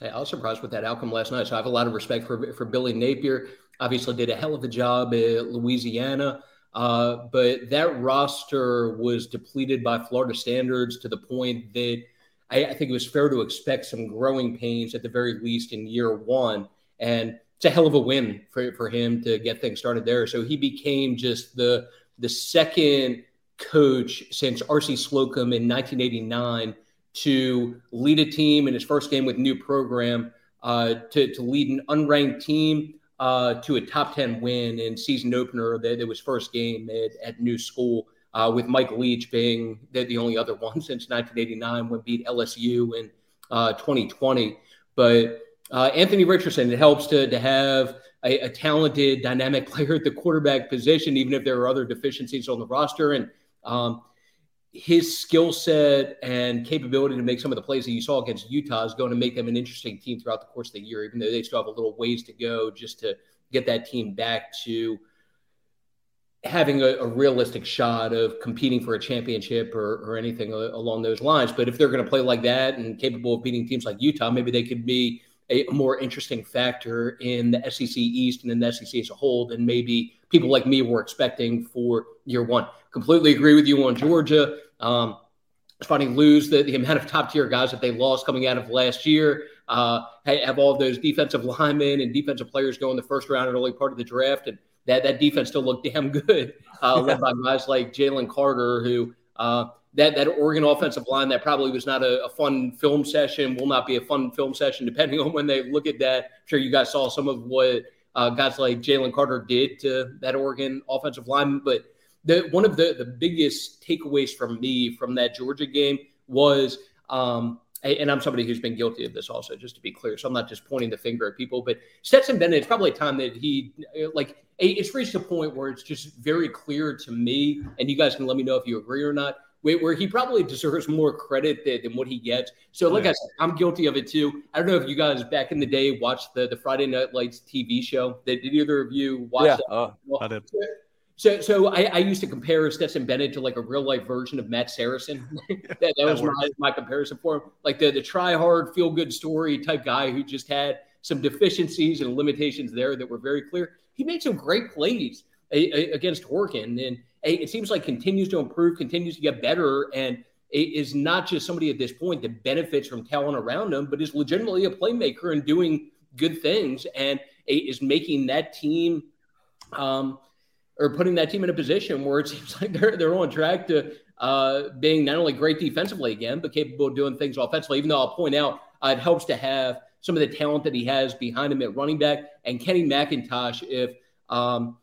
Hey, I was surprised with that outcome last night. So I have a lot of respect for for Billy Napier. Obviously, did a hell of a job at Louisiana, uh, but that roster was depleted by Florida standards to the point that I, I think it was fair to expect some growing pains at the very least in year one. And it's a hell of a win for, for him to get things started there. So he became just the the second coach since R.C. Slocum in 1989 to lead a team in his first game with new program, uh, to, to lead an unranked team uh, to a top 10 win in season opener that, that was first game at, at new school, uh, with Mike Leach being the, the, only other one since 1989 when beat LSU in 2020. Uh, but uh, Anthony Richardson, it helps to, to have a, a talented, dynamic player at the quarterback position, even if there are other deficiencies on the roster. And um, his skill set and capability to make some of the plays that you saw against Utah is going to make them an interesting team throughout the course of the year, even though they still have a little ways to go just to get that team back to having a, a realistic shot of competing for a championship or, or anything along those lines. But if they're going to play like that and capable of beating teams like Utah, maybe they could be a, more interesting factor in the SEC East and in the SEC as a whole than maybe people like me were expecting for year one. Completely agree with you on Georgia. Um, it's funny lose the, the amount of top tier guys that they lost coming out of last year. Uh, have all those defensive linemen and defensive players go in the first round and early part of the draft, and that that defense still looked damn good, uh, led by guys like Jalen Carter, who uh, that that Oregon offensive line that probably was not a, a, fun film session will not be a fun film session depending on when they look at that. I'm sure you guys saw some of what uh, guys like Jalen Carter did to that Oregon offensive line, but the one of the the biggest takeaways from me from that Georgia game was. Um, and I'm somebody who's been guilty of this also, just to be clear. So I'm not just pointing the finger at people, but Stetson Bennett, it's probably a time that he, like, it's reached a point where it's just very clear to me, and you guys can let me know if you agree or not, where he probably deserves more credit than, than what he gets. So, like yeah. I said, I'm guilty of it too. I don't know if you guys back in the day watched the, the Friday Night Lights TV show. Did, did either of you watch yeah, that? Uh, I did. So, so I, I, used to compare Stetson Bennett to like a real life version of Matt Saracen. that, that, that was my, my comparison for him. Like the the try hard, feel good story type guy who just had some deficiencies and limitations there that were very clear. He made some great plays against Oregon, and it seems like continues to improve, continues to get better, and is not just somebody at this point that benefits from talent around him, but is legitimately a playmaker and doing good things, and is making that team. Um, or putting that team in a position where it seems like they're they're on track to uh, being not only great defensively again, but capable of doing things offensively. Even though I'll point out uh, it helps to have some of the talent that he has behind him at running back and Kenny McIntosh. If um,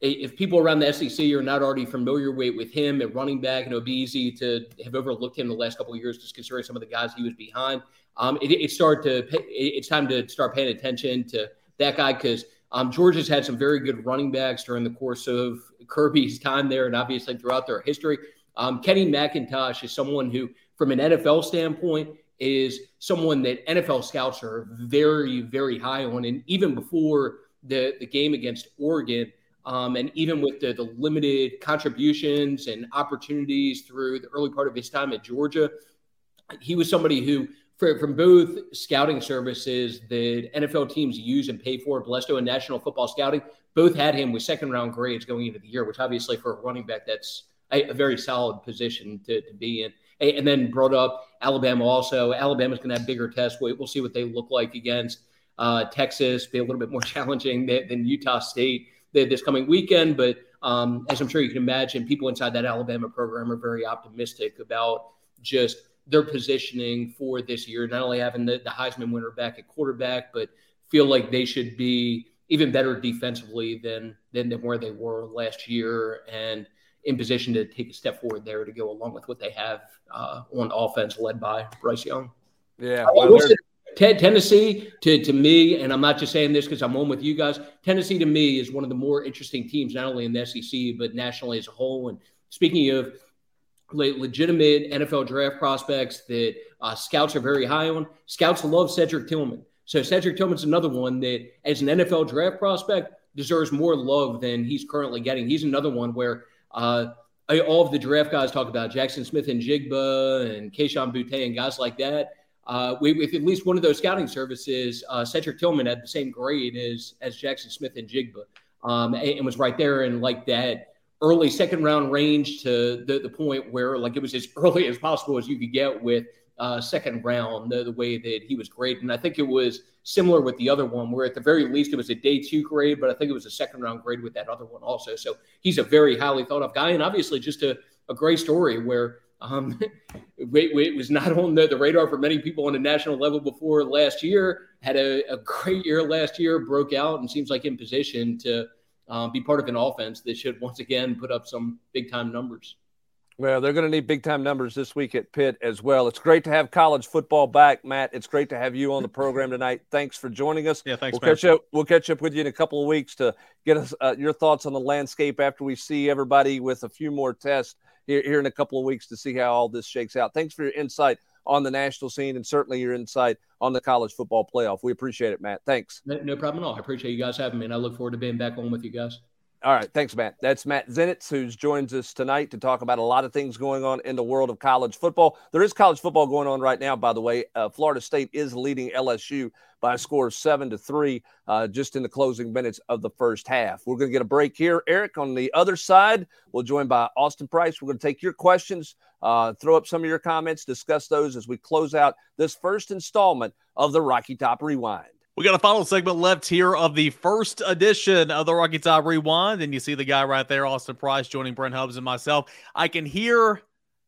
if people around the SEC are not already familiar with, with him at running back, and it would be easy to have overlooked him the last couple of years, just considering some of the guys he was behind. Um, it, it to pay, it's time to start paying attention to that guy because um, Georgia's had some very good running backs during the course of Kirby's time there, and obviously throughout their history. Um, Kenny McIntosh is someone who, from an NFL standpoint, is someone that NFL scouts are very, very high on. And even before the, the game against Oregon, um, and even with the, the limited contributions and opportunities through the early part of his time at Georgia, he was somebody who for, from both scouting services that NFL teams use and pay for, BLESTO and National Football Scouting, both had him with second round grades going into the year, which obviously for a running back, that's a, a very solid position to, to be in. And then brought up Alabama also. Alabama's going to have bigger tests. We'll see what they look like against uh, Texas, be a little bit more challenging than, than Utah State this coming weekend. But um, as I'm sure you can imagine, people inside that Alabama program are very optimistic about just – their positioning for this year, not only having the, the Heisman winner back at quarterback, but feel like they should be even better defensively than, than, than where they were last year and in position to take a step forward there to go along with what they have uh, on offense led by Bryce Young. Yeah. Well, Tennessee, to, to me, and I'm not just saying this because I'm on with you guys, Tennessee to me is one of the more interesting teams, not only in the SEC, but nationally as a whole. And speaking of legitimate NFL draft prospects that uh, scouts are very high on. Scouts love Cedric Tillman. So Cedric Tillman's another one that, as an NFL draft prospect, deserves more love than he's currently getting. He's another one where uh, all of the draft guys talk about Jaxon Smith-Njigba and Kayshon Boutte and guys like that. Uh, with at least one of those scouting services, uh, Cedric Tillman had the same grade as as Jaxon Smith-Njigba, um, and, and was right there and like that early second round range to the, the point where like it was as early as possible as you could get with uh, second round, the, the way that he was great. And I think it was similar with the other one, where at the very least it was a day two grade, but I think it was a second round grade with that other one also. So he's a very highly thought of guy, and obviously just a, a great story where um, it, it, was not on the, the, radar for many people on a national level before last year. Had a, a great year last year, broke out, and seems like in position to um, be part of an offense that should once again put up some big time numbers. Well, they're going to need big time numbers this week at Pitt as well. It's great to have college football back, Matt. It's great to have you on the program tonight. Thanks for joining us. Yeah, thanks. We'll Matt. catch up. We'll catch up with you in a couple of weeks to get us uh, your thoughts on the landscape after we see everybody with a few more tests here, here in a couple of weeks to see how all this shakes out. Thanks for your insight on the national scene and certainly your insight on the college football playoff. We appreciate it, Matt. Thanks. No, problem at all. I appreciate you guys having me, and I look forward to being back on with you guys. All right. Thanks, Matt. That's Matt Zenitz, who joins us tonight to talk about a lot of things going on in the world of college football. There is college football going on right now, by the way. Uh, Florida State is leading LSU by a score of seven to three uh, just in the closing minutes of the first half. We're going to get a break here. Eric, on the other side, we'll join by Austin Price. We're going to take your questions, uh, throw up some of your comments, discuss those as we close out this first installment of the Rocky Top Rewind. We got a final segment left here of the first edition of the Rocky Top Rewind. And you see the guy right there, Austin Price, joining Brent Hubbs and myself. I can hear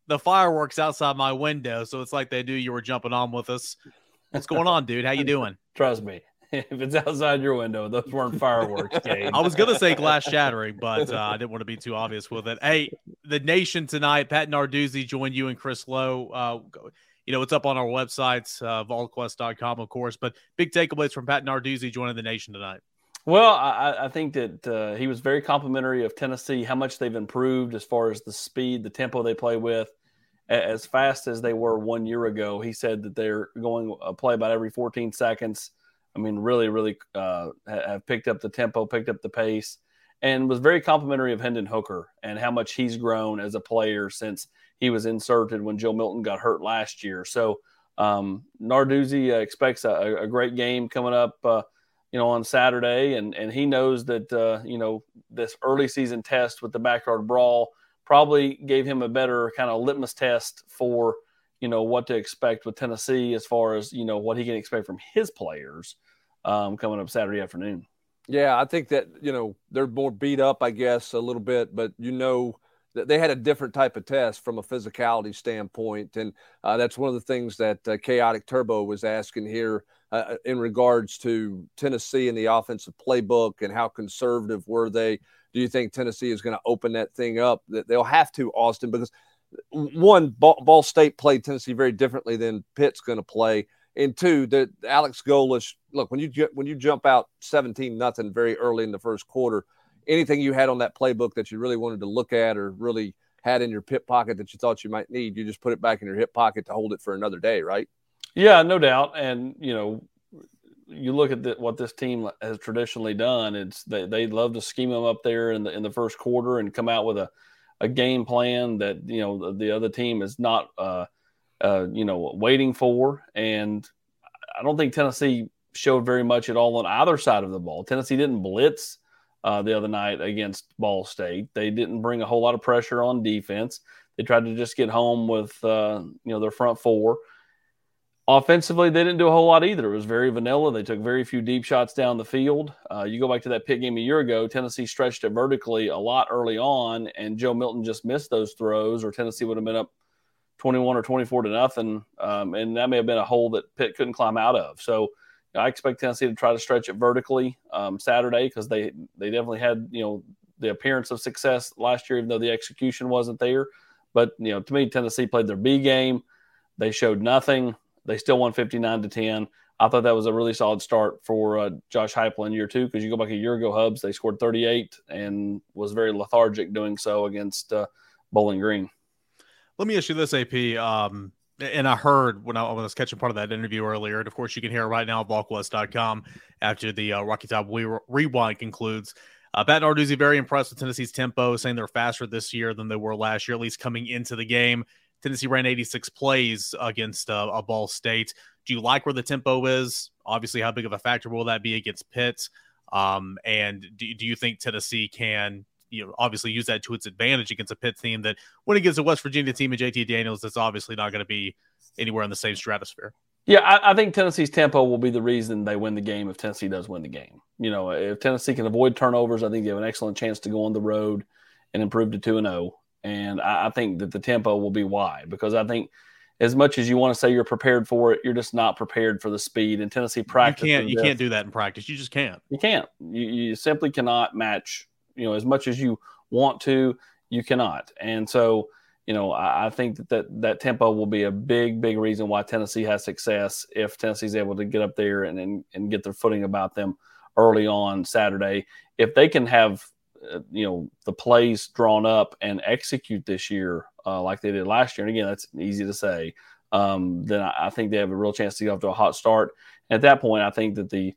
the fireworks outside my window. So it's like they knew you were jumping on with us. What's going on, dude? How you doing? Trust me. If it's outside your window, those weren't fireworks. I was gonna say glass shattering, but uh, I didn't want to be too obvious with it. Hey, the nation tonight. Pat Narduzzi joined you and Chris Low. Uh, you know, it's up on our websites, uh, volquest.com, of course. But big takeaways from Pat Narduzzi joining the nation tonight. Well, I, I think that uh, he was very complimentary of Tennessee, how much they've improved as far as the speed, the tempo they play with. As fast as they were one year ago, he said that they're going a uh, play about every 14 seconds. I mean, really, really uh, have picked up the tempo, picked up the pace. and was very complimentary of Hendon Hooker and how much he's grown as a player since he was inserted when Joe Milton got hurt last year. So um, Narduzzi uh, expects a, a, great game coming up, uh, you know, on Saturday, and and he knows that uh, you know this early season test with the backyard brawl probably gave him a better kind of litmus test for you know what to expect with Tennessee as far as you know what he can expect from his players um, coming up Saturday afternoon. Yeah, I think that you know they're more beat up, I guess, a little bit, but you know they had a different type of test from a physicality standpoint, and uh, that's one of the things that uh, Chaotic Turbo was asking here uh, uh, in regards to Tennessee and the offensive playbook and how conservative were they? Do you think Tennessee is going to open that thing up? That they'll have to, Austin, because one Ball, Ball State played Tennessee very differently than Pitt's going to play, and two, that Alex Golesh. Look, when you when you jump out seventeen nothing very early in the first quarter anything you had on that playbook that you really wanted to look at or really had in your hip pocket that you thought you might need, you just put it back in your hip pocket to hold it for another day, right? Yeah, no doubt. And you know, you look at the, what this team has traditionally done. It's they, they love to scheme them up there in the in the first quarter and come out with a, a game plan that you know the, the other team is not uh, uh, you know waiting for. And I don't think Tennessee showed very much at all on either side of the ball. Tennessee didn't blitz uh, the other night against Ball State. They didn't bring a whole lot of pressure on defense. They tried to just get home with uh, you know their front four. Offensively, they didn't do a whole lot either. It was very vanilla. They took very few deep shots down the field. Uh, you go back to that Pitt game a year ago, Tennessee stretched it vertically a lot early on, and Joe Milton just missed those throws, or Tennessee would have been up 21 or 24 to nothing. Um, and that may have been a hole that Pitt couldn't climb out of. So I expect Tennessee to try to stretch it vertically um, Saturday because they they definitely had you know the appearance of success last year, even though the execution wasn't there. But you know, to me, Tennessee played their B game. They showed nothing. They still won 59 to 10. I thought that was a really solid start for uh, Josh Heupel in year two because you go back a year ago, Hubbs they scored 38 and was very lethargic doing so against uh, Bowling Green. Let me ask you this, AP. Um, and I heard when I, was catching part of that interview earlier, and of course you can hear it right now at VolQuest.com after the uh, Rocky Top Rewind concludes. Uh, Pat Narduzzi very impressed with Tennessee's tempo, saying they're faster this year than they were last year, at least coming into the game. Tennessee ran 86 plays against uh, a Ball State. Do you like where the tempo is? Obviously, how big of a factor will that be against Pitt? Um, and do, do you think Tennessee can you know obviously use that to its advantage against a Pitt team that when it gets a West Virginia team and JT Daniels, that's obviously not going to be anywhere in the same stratosphere. Yeah, I, I, think Tennessee's tempo will be the reason they win the game if Tennessee does win the game. You know, if Tennessee can avoid turnovers, I think they have an excellent chance to go on the road and improve to two and zero. Oh. And I, I think that the tempo will be why because I think as much as you want to say you're prepared for it, you're just not prepared for the speed. And Tennessee practice. You can't. You can't do that in practice. You just can't. You can't. You, you simply cannot match you know, as much as you want to, you cannot. And so, you know, I, I think that, that that tempo will be a big, big reason why Tennessee has success if Tennessee's able to get up there and, and, and get their footing about them early on Saturday. If they can have, uh, you know, the plays drawn up and execute this year uh, like they did last year, and again, that's easy to say, um, then I, I, think they have a real chance to get off to a hot start. At that point, I think that the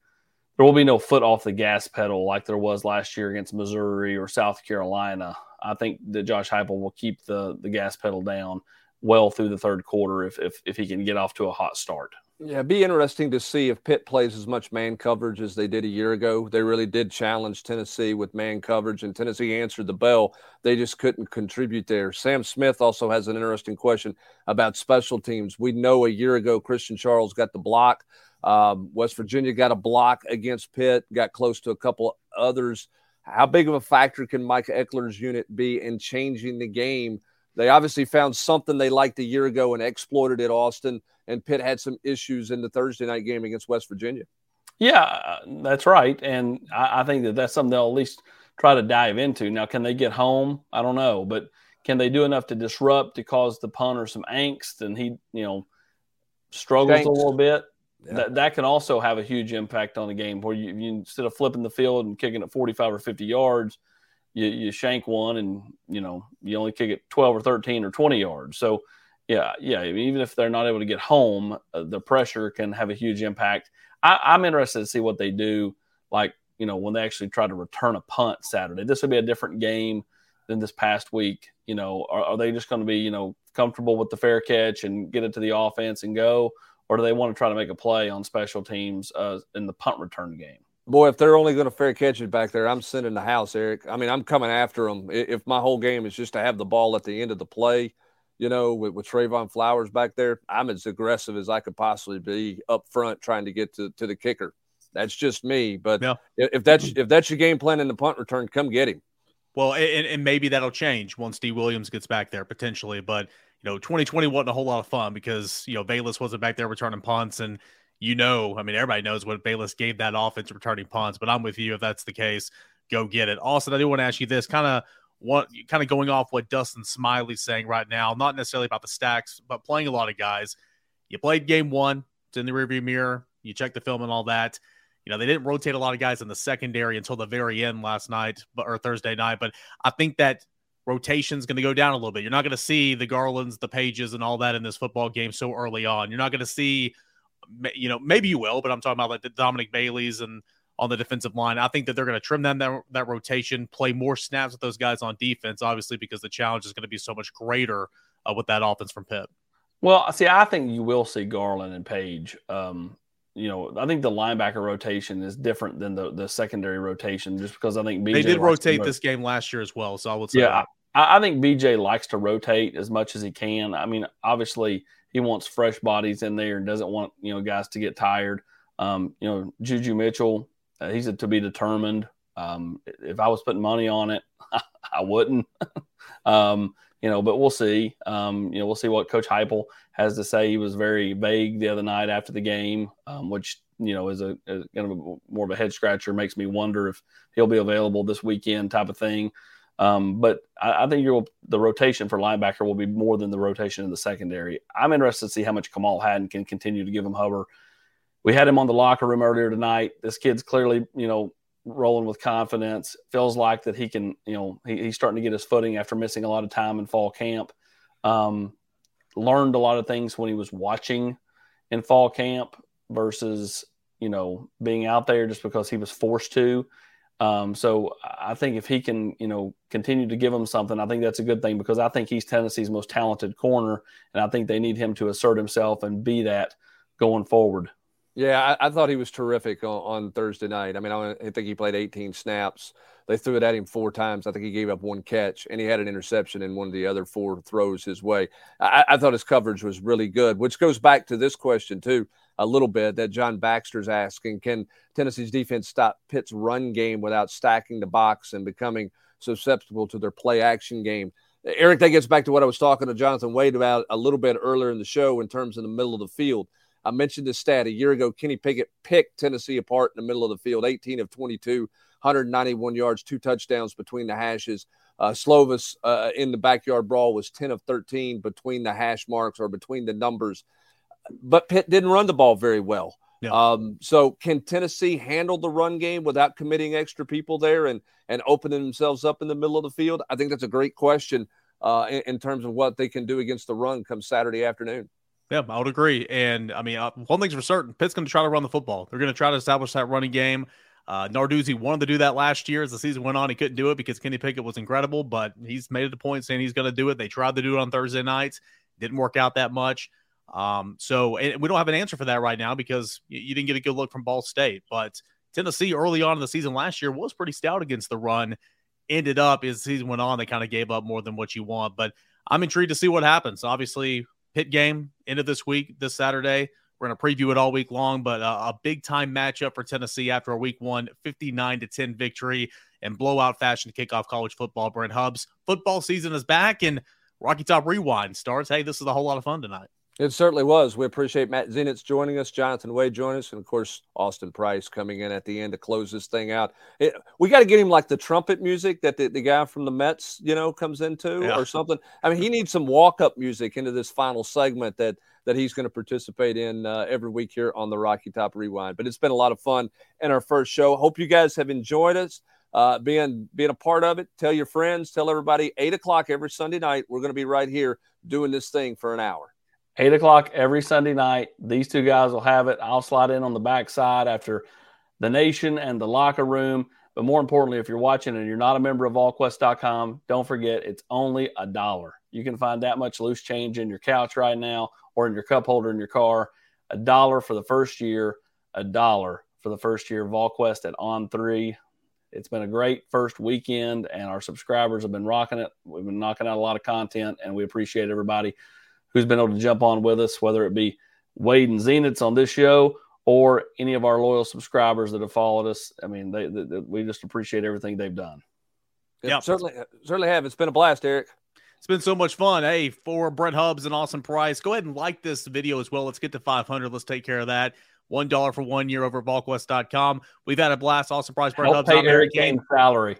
there will be no foot off the gas pedal like there was last year against Missouri or South Carolina. I think that Josh Heupel will keep the the gas pedal down well through the third quarter if if, if he can get off to a hot start. Yeah, be interesting to see if Pitt plays as much man coverage as they did a year ago. They really did challenge Tennessee with man coverage, and Tennessee answered the bell. They just couldn't contribute there. Sam Smith also has an interesting question about special teams. We know a year ago Christian Charles got the block um, West Virginia got a block against Pitt, got close to a couple others. How big of a factor can Mike Ekeler's unit be in changing the game? They obviously found something they liked a year ago and exploited it, Austin. And Pitt had some issues in the Thursday night game against West Virginia. Yeah, that's right. And I, I think that that's something they'll at least try to dive into. Now, can they get home? I don't know. But can they do enough to disrupt, to cause the punter some angst and he, you know, struggles a little bit? Yeah. that that can also have a huge impact on the game where you, you, instead of flipping the field and kicking it 45 or 50 yards you, you shank one and you know you only kick it 12 or 13 or 20 yards so yeah yeah even if they're not able to get home uh, the pressure can have a huge impact I, i'm interested to see what they do like you know, when they actually try to return a punt Saturday. This would be a different game than this past week. You know, are, are they just going to be, you know, comfortable with the fair catch and get it to the offense and go? Or do they want to try to make a play on special teams uh, in the punt return game? Boy, if they're only going to fair catch it back there, I'm sending the house, Eric. I mean, I'm coming after them. If my whole game is just to have the ball at the end of the play, you know, with, with Trevon Flowers back there, I'm as aggressive as I could possibly be up front trying to get to, to the kicker. That's just me. But yeah. if that's if that's your game plan in the punt return, come get him. Well, and, and maybe that'll change once Dee Williams gets back there potentially. But you know, 2020 wasn't a whole lot of fun because you know Velus wasn't back there returning punts, and you know, I mean, everybody knows what Velus gave that offense returning punts. But I'm with you if that's the case, go get it. Also, I do want to ask you this, kind of what kind of going off what Dustin Smiley's saying right now, not necessarily about the stacks, but playing a lot of guys. You played game one, it's in the rearview mirror. You check the film and all that. You know, they didn't rotate a lot of guys in the secondary until the very end last night but, or Thursday night. But I think that rotation is going to go down a little bit. You're not going to see the Garlands, the Pages, and all that in this football game so early on. You're not going to see, you know, maybe you will, but I'm talking about like the Dominic Bailey's and on the defensive line. I think that they're going to trim them that, that rotation, play more snaps with those guys on defense, obviously, because the challenge is going to be so much greater uh, with that offense from Pitt. Well, see, I think you will see Garland and Page. Um, you know, I think the linebacker rotation is different than the, the secondary rotation, just because I think BJ they did rotate this game last year as well. So I would say, yeah, I, I think BJ likes to rotate as much as he can. I mean, obviously, he wants fresh bodies in there and doesn't want you know guys to get tired. Um, you know, Juju Mitchell, uh, he's a to be determined. Um, if I was putting money on it, I wouldn't. um, you know, but we'll see. Um, you know, we'll see what Coach Heupel has to say. He was very vague the other night after the game, um, which you know is a, kind of a, more of a head scratcher. Makes me wonder if he'll be available this weekend, type of thing. Um, but I, I think the rotation for linebacker will be more than the rotation in the secondary. I'm interested to see how much Kamal Hadden can continue to give him hover we had him on the locker room earlier tonight. This kid's clearly, you know, rolling with confidence. Feels like that he can, you know, he, he's starting to get his footing after missing a lot of time in fall camp. Um, learned a lot of things when he was watching in fall camp versus, you know, being out there just because he was forced to. Um, so I think if he can, you know, continue to give him something, I think that's a good thing because I think he's Tennessee's most talented corner, and I think they need him to assert himself and be that going forward. Yeah, I, I, thought he was terrific on, on, Thursday night. I mean, I, I think he played 18 snaps. They threw it at him four times. I think he gave up one catch, and he had an interception in one of the other four throws his way. I, I thought his coverage was really good, which goes back to this question too a little bit that John Baxter's asking: Can Tennessee's defense stop Pitt's run game without stacking the box and becoming susceptible to their play action game? Eric, that gets back to what I was talking to Jonathan Wade about a little bit earlier in the show in terms of the middle of the field I mentioned this stat a year ago. Kenny Pickett picked Tennessee apart in the middle of the field, 18 of 22, 191 yards, two touchdowns between the hashes. Uh, Slovis uh, in the backyard brawl was 10 of 13 between the hash marks or between the numbers. But Pitt didn't run the ball very well. Yeah. Um, so can Tennessee handle the run game without committing extra people there and and opening themselves up in the middle of the field? I think that's a great question uh, in, in terms of what they can do against the run come Saturday afternoon. Yeah, I would agree. And I mean, uh, one thing's for certain: Pitt's going to try to run the football. They're going to try to establish that running game. Uh, Narduzzi wanted to do that last year as the season went on. He couldn't do it because Kenny Pickett was incredible, but he's made it a point saying he's going to do it. They tried to do it on Thursday nights, didn't work out that much. Um, so we don't have an answer for that right now because you, you didn't get a good look from Ball State. But Tennessee early on in the season last year was pretty stout against the run. Ended up as the season went on, they kind of gave up more than what you want. But I'm intrigued to see what happens. Obviously, Pitt game end of this week, this Saturday. We're going to preview it all week long, but uh, a big time matchup for Tennessee after a week one 59 to 10 victory and blowout fashion to kick off college football. Brent Hubbs, football season is back and Rocky Top Rewind starts. Hey, this is a whole lot of fun tonight. It certainly was. We appreciate Matt Zenitz joining us, Jonathan Wade joining us, and of course Austin Price coming in at the end to close this thing out. It, we got to get him like the trumpet music that the, the guy from the Mets, you know, comes into yeah. or something. I mean, he needs some walk up music into this final segment that that he's going to participate in uh, every week here on the Rocky Top Rewind. But it's been a lot of fun in our first show. Hope you guys have enjoyed us. Uh, being being a part of it, tell your friends, tell everybody. Eight o'clock every Sunday night, we're going to be right here doing this thing for an hour eight o'clock every Sunday night. These two guys will have it. I'll slide in on the backside after the nation and the locker room. But more importantly, if you're watching and you're not a member of VolQuest.com, don't forget it's only a dollar. You can find that much loose change in your couch right now or in your cup holder in your car. A dollar for the first year, a dollar for the first year of VolQuest at On3. It's been a great first weekend, and our subscribers have been rocking it. We've been knocking out a lot of content, and we appreciate everybody who's been able to jump on with us, whether it be Wade and Zenitz on this show or any of our loyal subscribers that have followed us. I mean, they, they, they we just appreciate everything they've done. Yeah, certainly, certainly have. It's been a blast, Eric. It's been so much fun. Hey, for Brent Hubbs and Awesome Price, go ahead and like this video as well. Let's get to 500. Let's take care of that. One dollar for one year over VolQuest.com. We've had a blast. Awesome Price, Brent Help Hubbs. Pay Eric Kane salary.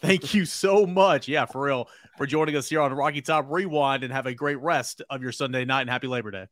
Thank you so much. Yeah, for real, for joining us here on Rocky Top Rewind and have a great rest of your Sunday night and happy Labor Day.